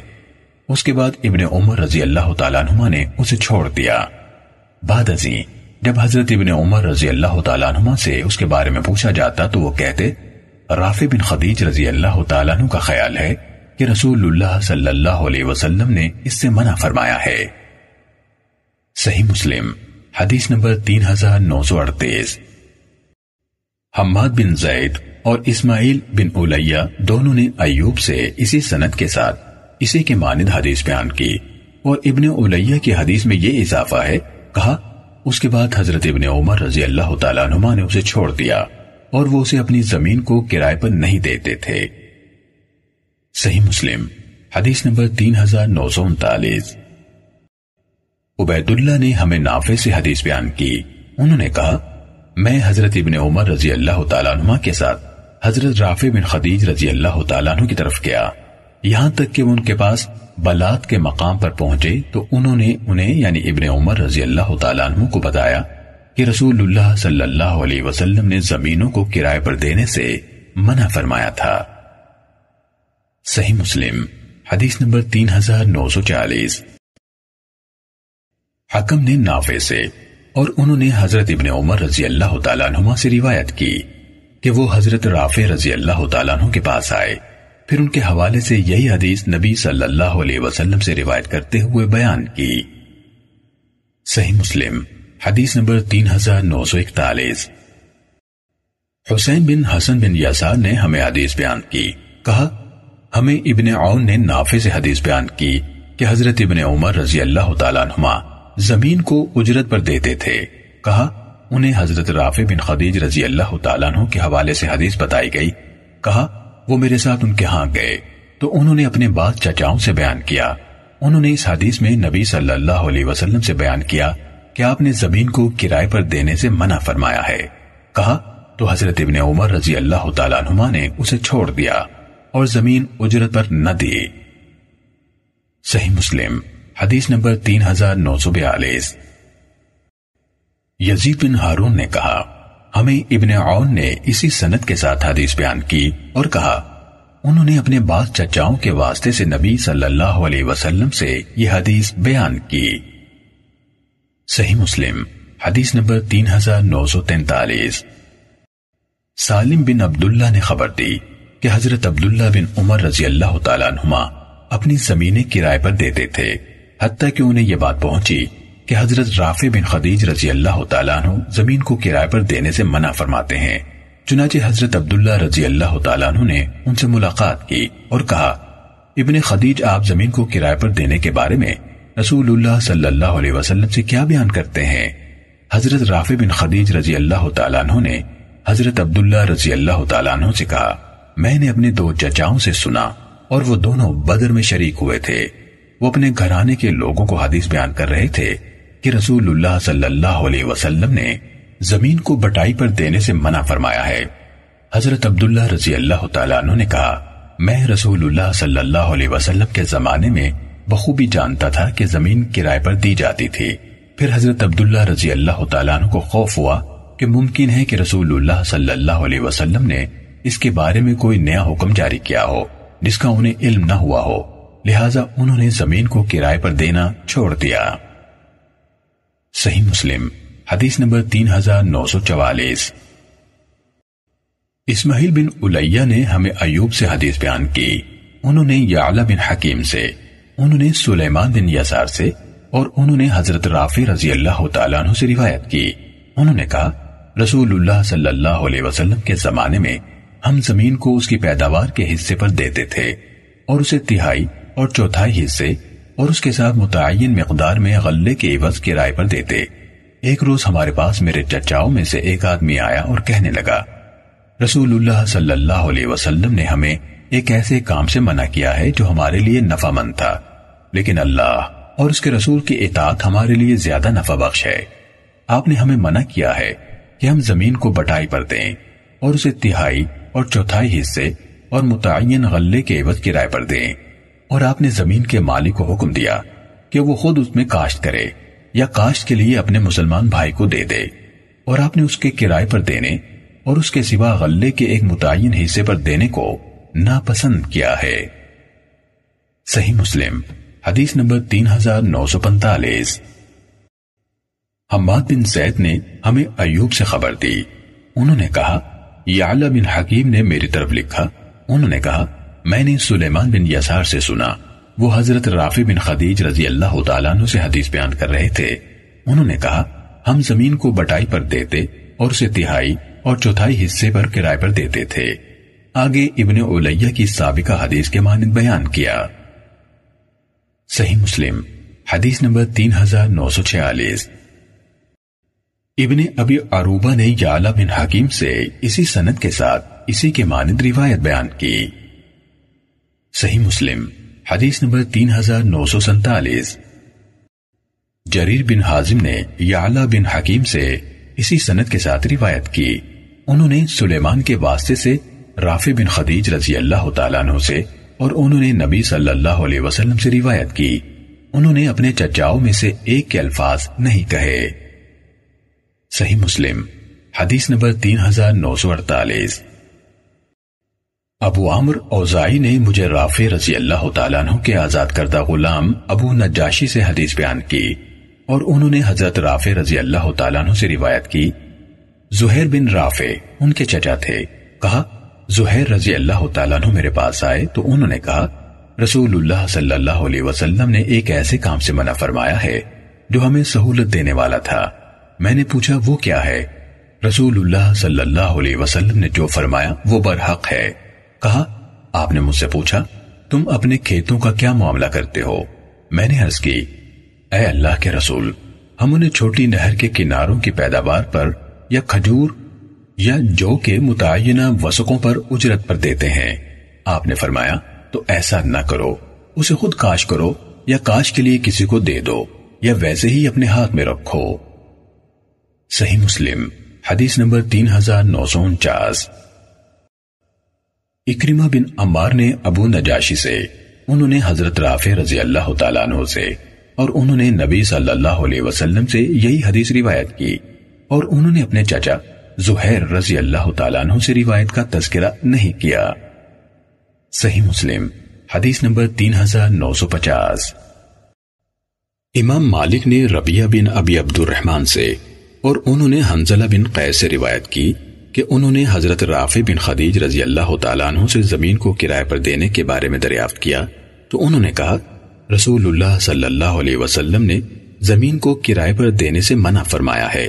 اس کے بعد ابن عمر رضی اللہ تعالیٰ عنہ نے اسے چھوڑ دیا۔ بعد ازیں جب حضرت ابن عمر رضی اللہ تعالیٰ عنہ سے اس کے بارے میں پوچھا جاتا تو وہ کہتے، رافع بن خدیج رضی اللہ تعالیٰ عنہ کا خیال ہے کہ رسول اللہ صلی اللہ علیہ وسلم نے اس سے منع فرمایا ہے۔ صحیح مسلم، حدیث نمبر تین ہزار نو سو اڑتیس۔ حماد بن زید اور اسماعیل بن اولیہ دونوں نے ایوب سے اسی سنت کے ساتھ اسی کے مانند حدیث بیان کی اور ابن اولیہ کی حدیث میں یہ اضافہ ہے، کہا، اس کے بعد حضرت ابن عمر رضی اللہ تعالیٰ عنہ نے اسے چھوڑ دیا اور وہ اسے اپنی زمین کو کرائے پر نہیں دیتے تھے۔ صحیح مسلم، حدیث نمبر تین ہزار نو سو انتالیس۔ عبید اللہ نے ہمیں نافع سے حدیث بیان کی۔ انہوں نے کہا، میں حضرت ابن عمر رضی اللہ تعالیٰ عنہ کے ساتھ حضرت رافع بن خدیج رضی اللہ تعالیٰ عنہ کی طرف گیا۔ یہاں تک کہ ان کے پاس بلات کے مقام پر پہنچے تو انہوں نے انہیں یعنی ابن عمر رضی اللہ تعالیٰ عنہ کو بتایا کہ رسول اللہ صلی اللہ علیہ وسلم نے زمینوں کو کرائے پر دینے سے منع فرمایا تھا۔ صحیح مسلم، حدیث نمبر تین ہزار نو سو چالیس۔ حکم نے نافع سے اور انہوں نے حضرت ابن عمر رضی اللہ تعالیٰ عنہ سے روایت کی کہ وہ حضرت رافع رضی اللہ تعالیٰ عنہ کے پاس آئے۔ پھر ان کے حوالے سے یہی حدیث نبی صلی اللہ علیہ وسلم سے روایت کرتے ہوئے بیان کی۔ صحیح مسلم، حدیث نمبر تین ہزار نو سو اکتالیس۔ حسین بن حسن بن یاسار نے ہمیں حدیث بیان کی۔ کہا، ہمیں ابن عون نے نافع سے حدیث بیان کی کہ حضرت ابن عمر رضی اللہ تعالیٰ عنہ زمین کو اجرت پر دیتے تھے۔ کہا، انہیں حضرت رافع بن خدیج رضی اللہ تعالیٰ عنہ کے حوالے سے حدیث بتائی گئی۔ کہا، وہ میرے ساتھ ان کے ہاں گئے۔ تو انہوں نے اپنے بات چچاؤں سے بیان کیا۔ انہوں نے اس حدیث میں نبی صلی اللہ علیہ وسلم سے بیان کیا کہ آپ نے زمین کو کرائے پر دینے سے منع فرمایا ہے۔ کہا، تو حضرت ابن عمر رضی اللہ تعالیٰ عنہ نے اسے چھوڑ دیا اور زمین اجرت پر نہ دی۔ صحیح مسلم۔ حدیث نمبر تین ہزار نو سو بیالیس۔ یزید بن ہارون نے کہا، ہمیں ابن عون نے اسی سنت کے ساتھ حدیث بیان کی اور کہا، انہوں نے اپنے بعض چچاؤں کے واسطے سے نبی صلی اللہ علیہ وسلم سے یہ حدیث بیان کی۔ صحیح مسلم، حدیث نمبر تین ہزار نو سو تینتالیس۔ سالم بن عبداللہ نے خبر دی کہ حضرت عبداللہ بن عمر رضی اللہ تعالیٰ عنہما اپنی زمینیں کرائے پر دیتے تھے۔ حتیٰ کہ انہیں یہ بات پہنچی کہ حضرت رافع بن خدیج رضی اللہ تعالیٰ عنہ زمین کو کرائے پر دینے سے منع فرماتے ہیں۔ چنانچہ حضرت عبداللہ رضی اللہ تعالیٰ عنہ نے ان سے ملاقات کی اور کہا، ابن خدیج آپ زمین کو کرائے پر دینے کے بارے میں رسول اللہ صلی اللہ علیہ وسلم سے کیا بیان کرتے ہیں؟ حضرت رافع بن خدیج رضی اللہ تعالیٰ عنہ نے حضرت عبداللہ رضی اللہ تعالیٰ عنہ سے کہا، میں نے اپنے دو چچاؤں سے سنا اور وہ دونوں بدر میں شریک ہوئے تھے۔ وہ اپنے گھرانے کے لوگوں کو حدیث بیان کر رہے تھے کہ رسول اللہ صلی اللہ علیہ وسلم نے زمین کو بٹائی پر دینے سے منع فرمایا ہے۔ حضرت عبداللہ رضی اللہ تعالیٰ عنہ نے کہا، میں رسول اللہ صلی اللہ علیہ وسلم کے زمانے میں بخوبی جانتا تھا کہ زمین کرائے پر دی جاتی تھی۔ پھر حضرت عبداللہ رضی اللہ تعالیٰ عنہ کو خوف ہوا کہ ممکن ہے کہ رسول اللہ صلی اللہ علیہ وسلم نے اس کے بارے میں کوئی نیا حکم جاری کیا ہو، جس کا انہیں علم نہ ہوا ہو۔ لہٰذا انہوں نے زمین کو کرائے پر دینا چھوڑ دیا۔ صحیح مسلم، حدیث نمبر تین ہزار نو سو چوالیس۔ اسماعیل بن علیہ نے ہمیں ایوب سے حدیث بیان کی۔ انہوں نے یعلا بن حکیم سے، انہوں نے سلیمان بن یسار سے، اور انہوں نے حضرت رافی رضی اللہ تعالیٰ عنہ سے روایت کی۔ انہوں نے کہا، رسول اللہ صلی اللہ علیہ وسلم کے زمانے میں ہم زمین کو اس کی پیداوار کے حصے پر دیتے تھے اور اسے تہائی اور چوتھائی حصے اور اس کے ساتھ متعین مقدار میں غلے کے عوض کرائے پر دیتے۔ ایک روز ہمارے پاس میرے چچاؤں میں سے ایک آدمی آیا اور کہنے لگا، رسول اللہ صلی اللہ علیہ وسلم نے ہمیں ایک ایسے کام سے منع کیا ہے جو ہمارے لیے نفع مند تھا۔ لیکن اللہ اور اس کے رسول کی اطاعت ہمارے لیے زیادہ نفع بخش ہے۔ آپ نے ہمیں منع کیا ہے کہ ہم زمین کو بٹائی پر دیں اور اسے تہائی اور چوتھائی حصے اور متعین غلے کے عوض کرائے پر دیں۔ اور آپ نے زمین کے مالک کو حکم دیا کہ وہ خود اس میں کاشت کرے یا کاشت کے لیے اپنے مسلمان بھائی کو دے دے اور آپ نے اس کے کرائے پر دینے اور اس کے سوا غلے کے ایک متعین حصے پر دینے کو ناپسند کیا ہے۔ صحیح مسلم، حدیث نمبر تین ہزار نو سو پنتالیس۔ حماد بن زید نے ہمیں ایوب سے خبر دی۔ انہوں نے کہا یعلا بن حکیم نے میری طرف لکھا۔ انہوں نے کہا میں نے سلیمان بن یسار سے سنا، وہ حضرت رافی بن خدیج رضی اللہ تعالیٰ عنہ سے حدیث بیان کر رہے تھے۔ انہوں نے کہا، ہم زمین کو بٹائی پر دیتے اور اسے تہائی اور چوتھائی حصے پر کرائے پر دیتے تھے۔ آگے ابن اولیہ کی سابقہ حدیث کے مانند بیان کیا۔ صحیح مسلم، حدیث نمبر تین ہزار نو سو چھیالیس۔ ابن ابی عروبہ نے یعلا بن حکیم سے اسی سنت کے ساتھ اسی کے مانند روایت بیان کی۔ صحیح مسلم، حدیث نمبر تین ہزار نو سو سنتالیس۔ جریر بن حازم نے یعلا بن حکیم سے اسی سنت کے ساتھ روایت کی۔ انہوں نے سلیمان کے واسطے سے رافع بن خدیج رضی اللہ تعالیٰ عنہ سے اور انہوں نے نبی صلی اللہ علیہ وسلم سے روایت کی۔ انہوں نے اپنے چچاؤں میں سے ایک کے الفاظ نہیں کہے۔ صحیح مسلم، حدیث نمبر تین ہزار نو سو اڑتالیس۔ ابو عامر اوزائی نے مجھے رافع رضی اللہ تعالیٰ عنہ کے آزاد کردہ غلام ابو نجاشی سے حدیث بیان کی اور انہوں نے حضرت رافع رضی اللہ تعالیٰ عنہ سے روایت کی۔ زہیر بن رافع ان کے چچا تھے۔ کہا، زہیر رضی اللہ تعالیٰ عنہ میرے پاس آئے تو انہوں نے کہا رسول اللہ صلی اللہ علیہ وسلم نے ایک ایسے کام سے منع فرمایا ہے جو ہمیں سہولت دینے والا تھا۔ میں نے پوچھا، وہ کیا ہے؟ رسول اللہ صلی اللہ علیہ وسلم نے جو فرمایا وہ برحق ہے۔ کہا، آپ نے مجھ سے پوچھا، تم اپنے کھیتوں کا کیا معاملہ کرتے ہو؟ میں نے عرض کی، اے اللہ کے رسول، ہم انہیں چھوٹی نہر کے کناروں کی پیداوار پر یا کھجور یا جو کے متعینہ وسقوں پر اجرت پر دیتے ہیں۔ آپ نے فرمایا، تو ایسا نہ کرو، اسے خود کاش کرو یا کاش کے لیے کسی کو دے دو، یا ویسے ہی اپنے ہاتھ میں رکھو۔ صحیح مسلم، حدیث نمبر تین ہزار نو سو انچاس۔ اکریمہ بن عمار نے ابو نجاشی سے، انہوں نے حضرت رافع رضی اللہ تعالیٰ عنہ سے، اور انہوں نے نبی صلی اللہ علیہ وسلم سے یہی حدیث روایت کی۔ اور انہوں نے اپنے چچا زہیر رضی اللہ تعالیٰ عنہ سے روایت کا تذکرہ نہیں کیا۔ صحیح مسلم، حدیث نمبر تین ہزار نو سو پچاس۔ امام مالک نے ربیہ بن ابی عبد الرحمن سے، اور انہوں نے حنزلہ بن قیس سے روایت کی۔ کہ انہوں نے حضرت رافع بن خدیج رضی اللہ تعالیٰ عنہ سے زمین کو کرائے پر دینے کے بارے میں دریافت کیا تو انہوں نے کہا، رسول اللہ صلی اللہ علیہ وسلم نے زمین کو کرائے پر دینے سے منع فرمایا ہے۔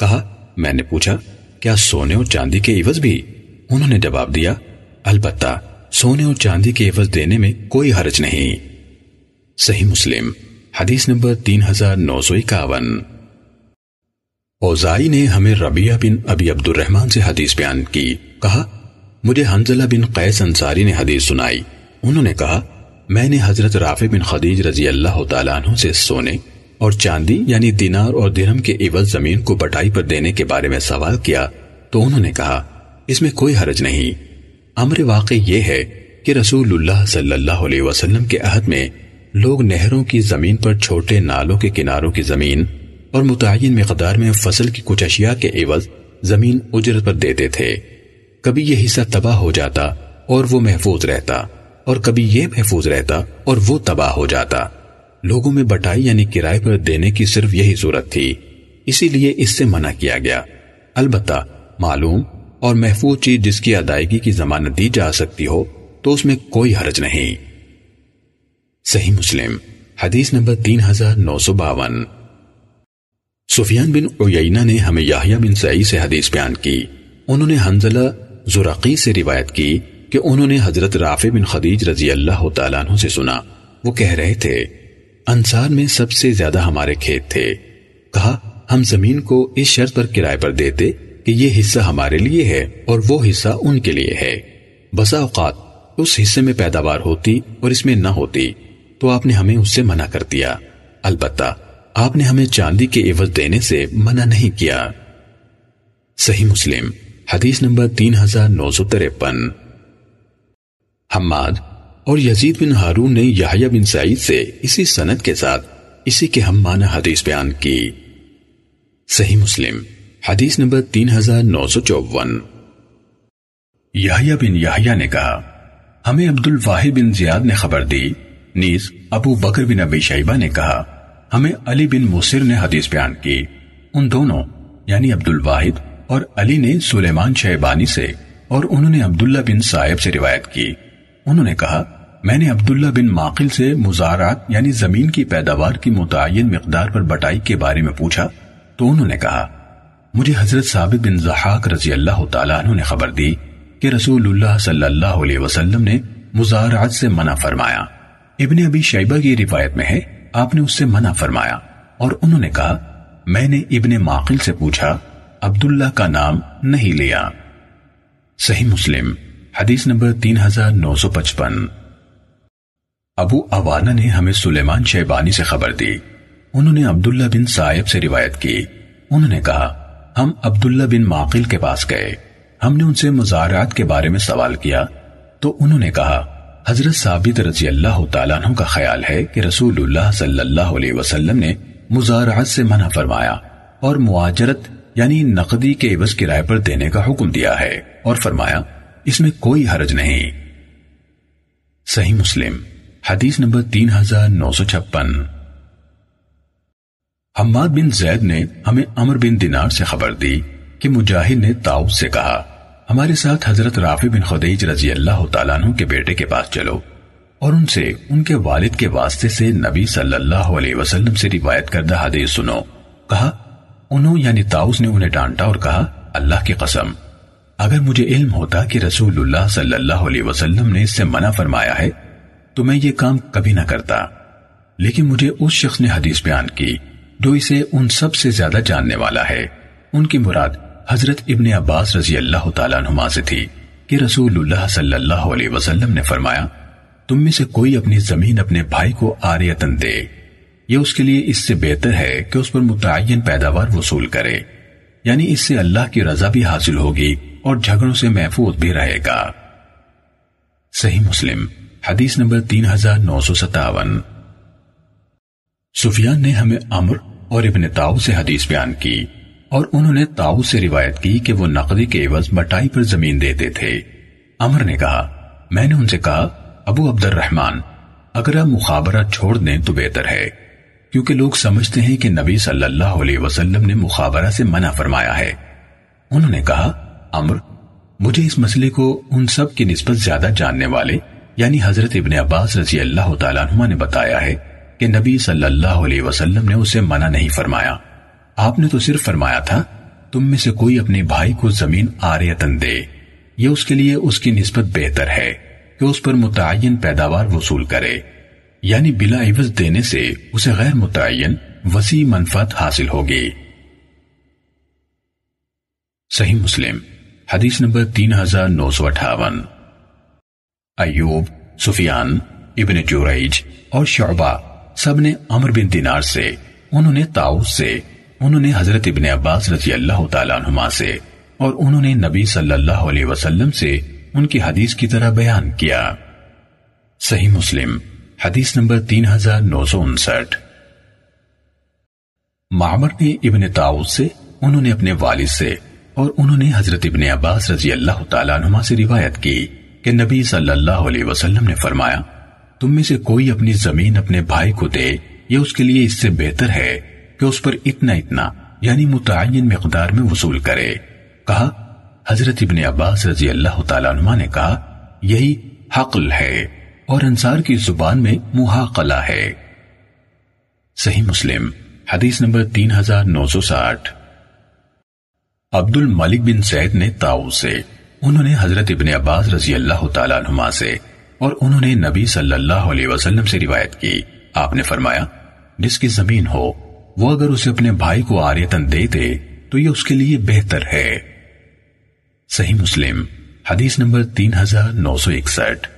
کہا، میں نے پوچھا، کیا سونے اور چاندی کے عوض بھی؟ انہوں نے جواب دیا، البتہ سونے اور چاندی کے عوض دینے میں کوئی حرج نہیں۔ صحیح مسلم، حدیث نمبر تین ہزار نو سو اکاون۔ اوزائی نے ہمیں ربیہ بن ابی عبد الرحمن سے حدیث بیان کی۔ کہا، مجھے حنزلہ بن قیس انصاری نے حدیث سنائی۔ انہوں نے کہا، میں نے حضرت رافع بن خدیج رضی اللہ تعالیٰ عنہ سے سونے اور چاندی یعنی دینار اور درہم کے عوض زمین کو بٹائی پر دینے کے بارے میں سوال کیا تو انہوں نے کہا، اس میں کوئی حرج نہیں۔ امر واقع یہ ہے کہ رسول اللہ صلی اللہ علیہ وسلم کے عہد میں لوگ نہروں کی زمین پر چھوٹے نالوں کے کناروں کی زمین اور متعین مقدار میں فصل کی کچھ اشیاء کے عوض زمین اجرت پر دیتے تھے۔ کبھی یہ حصہ تباہ ہو جاتا اور وہ محفوظ رہتا، اور کبھی یہ محفوظ رہتا اور وہ تباہ ہو جاتا۔ لوگوں میں بٹائی یعنی کرائے پر دینے کی صرف یہی صورت تھی۔ اسی لیے اس سے منع کیا گیا۔ البتہ معلوم اور محفوظ چیز جس کی ادائیگی کی ضمانت دی جا سکتی ہو تو اس میں کوئی حرج نہیں۔ صحیح مسلم، حدیث نمبر تین ہزار نو سو باون۔ سفیان بن عیینہ نے ہمیں یاہیا بن سعی سے حدیث بیان کی۔ انہوں نے حنزلہ زرقی سے روایت کی کہ انہوں نے حضرت رافع بن خدیج رضی اللہ تعالیٰ عنہ سے سنا۔ وہ کہہ رہے تھے، انصار میں سب سے زیادہ ہمارے کھیت تھے۔ کہا، ہم زمین کو اس شرط پر کرائے پر دیتے کہ یہ حصہ ہمارے لیے ہے اور وہ حصہ ان کے لیے ہے۔ بسا اوقات اس حصے میں پیداوار ہوتی اور اس میں نہ ہوتی، تو آپ نے ہمیں اس سے منع کر دیا۔ البتہ آپ نے ہمیں چاندی کے عوض دینے سے منع نہیں کیا۔ صحیح مسلم، حدیث نمبر تین ہزار نو سو تریپن حماد اور یزید بن ہارون نے یحییٰ بن سعید سے اسی سند کے ساتھ اسی کے ہم معنی حدیث بیان کی۔ صحیح مسلم، حدیث نمبر تین ہزار نو سو چوون۔ یحییٰ بن یحییٰ نے کہا، ہمیں عبد الواحد بن زیاد نے خبر دی۔ نیز، ابو بکر بن ابی شیبہ نے کہا ہمیں علی بن مصر نے حدیث بیان کی۔ ان دونوں یعنی عبد الواحد اور علی نے سلیمان شیبانی سے اور انہوں نے عبداللہ بن صاحب سے روایت کی۔ انہوں نے کہا، میں نے عبداللہ بن ماقل سے مزارات یعنی زمین کی پیداوار کی متعین مقدار پر بٹائی کے بارے میں پوچھا۔ تو انہوں نے کہا، مجھے حضرت ثابت بن زحاق رضی اللہ تعالیٰ عنہ نے خبر دی کہ رسول اللہ صلی اللہ علیہ وسلم نے مزارعت سے منع فرمایا۔ ابن ابی شیبہ کی روایت میں ہے آپ نے اس سے منع فرمایا اور انہوں نے کہا، میں نے ابن معقل سے پوچھا، عبداللہ کا نام نہیں لیا۔ صحیح مسلم، حدیث نمبر تین ہزار نو سو پچپن۔ ابو اوانا نے ہمیں سلیمان شیبانی سے خبر دی۔ انہوں نے عبداللہ بن صاحب سے روایت کی۔ انہوں نے کہا، ہم عبداللہ بن معقل کے پاس گئے۔ ہم نے ان سے مزارعات کے بارے میں سوال کیا۔ تو انہوں نے کہا حضرت ثابت رضی اللہ تعالیٰ عنہ کا خیال ہے کہ رسول اللہ صلی اللہ علیہ وسلم نے مزارعات سے منع فرمایا اور معاجرت یعنی نقدی کے عوض کرائے پر دینے کا حکم دیا ہے اور فرمایا، اس میں کوئی حرج نہیں۔ صحیح مسلم، حدیث نمبر تین ہزار نو سو چھپن۔ حماد بن زید نے ہمیں امر بن دینار سے خبر دی کہ مجاہد نے تاؤ سے کہا ہمارے ساتھ حضرت رافی بن خدیج رضی اللہ تعالیٰ عنہ کے بیٹے کے پاس چلو اور ان سے ان کے والد کے واسطے سے نبی صلی اللہ علیہ وسلم سے روایت کردہ حدیث سنو۔ کہا، انہوں یعنی تاؤس نے انہیں ڈانٹا اور کہا، اللہ کی قسم، اگر مجھے علم ہوتا کہ رسول اللہ صلی اللہ علیہ وسلم نے اس سے منع فرمایا ہے، تو میں یہ کام کبھی نہ کرتا۔ لیکن مجھے اس شخص نے حدیث بیان کی جو اسے ان سب سے زیادہ جاننے والا ہے۔ ان کی مراد حضرت ابن عباس رضی اللہ تعالیٰ عنہما سے تھی کہ رسول اللہ صلی اللہ علیہ وسلم نے فرمایا، تم میں سے کوئی اپنی زمین اپنے بھائی کو آریتن دے۔ یہ اس کے لیے اس سے بہتر ہے کہ اس پر متعین پیداوار وصول کرے۔ یعنی اس سے اللہ کی رضا بھی حاصل ہوگی اور جھگڑوں سے محفوظ بھی رہے گا۔ صحیح مسلم، حدیث نمبر تین ہزار نو سو ستاون۔ سفیان نے ہمیں امر اور ابن تاؤ سے حدیث بیان کی۔ اور انہوں نے تاؤ سے روایت کی کہ وہ نقدی کے عوض بٹائی پر زمین دیتے تھے۔ امر نے کہا، میں نے ان سے کہا، ابو عبد الرحمن اگر آپ مخابرہ چھوڑ دیں تو بہتر ہے، کیونکہ لوگ سمجھتے ہیں کہ نبی صلی اللہ علیہ وسلم نے مخابرہ سے منع فرمایا ہے۔ انہوں نے کہا امر مجھے اس مسئلے کو ان سب کی نسبت زیادہ جاننے والے یعنی حضرت ابن عباس رضی اللہ تعالیٰ عنہ نے بتایا ہے کہ نبی صلی اللہ علیہ وسلم نے اسے منع نہیں فرمایا۔ آپ نے تو صرف فرمایا تھا، تم میں سے کوئی اپنے بھائی کو زمین آریتن دے۔ یہ اس کے لیے اس کی نسبت بہتر ہے کہ اس پر متعین پیداوار وصول کرے۔ یعنی بلا عوض دینے سے اسے غیر متعین وسیع منفت حاصل ہوگی۔ صحیح مسلم، حدیث نمبر تین ہزار نو سو اٹھاون۔ ایوب، سفیان، ابن جوریج اور شعبہ سب نے عمر بن دینار سے، انہوں نے تاؤس سے۔ انہوں نے حضرت ابن عباس رضی اللہ تعالیٰ عنہما سے اور انہوں نے نبی صلی اللہ علیہ وسلم سے ان کی حدیث کی طرح بیان کیا۔ صحیح مسلم، حدیث نمبر تین ہزار نو سو انسٹھ۔ معمر نے ابن تاؤس سے، انہوں نے اپنے والد سے اور انہوں نے حضرت ابن عباس رضی اللہ تعالیٰ عنہما سے روایت کی کہ نبی صلی اللہ علیہ وسلم نے فرمایا، تم میں سے کوئی اپنی زمین اپنے بھائی کو دے، یہ اس کے لیے اس سے بہتر ہے۔ کہ اس پر اتنا اتنا یعنی متعین مقدار میں وصول کرے۔ کہا، حضرت ابن عباس رضی اللہ تعالیٰ عنہ نے کہا، یہی حقل ہے اور انصار کی زبان میں محاقلہ ہے۔ صحیح مسلم، حدیث نمبر تین ہزار نو سو ساٹھ۔ عبد الملک بن سید نے تاؤ سے، انہوں نے حضرت ابن عباس رضی اللہ تعالیٰ عنہ سے اور انہوں نے نبی صلی اللہ علیہ وسلم سے روایت کی۔ آپ نے فرمایا، جس کی زمین ہو وہ اگر اسے اپنے بھائی کو آریتن دے دے، تو یہ اس کے لیے بہتر ہے۔ صحیح مسلم، حدیث نمبر تین ہزار نو سو اکسٹھ۔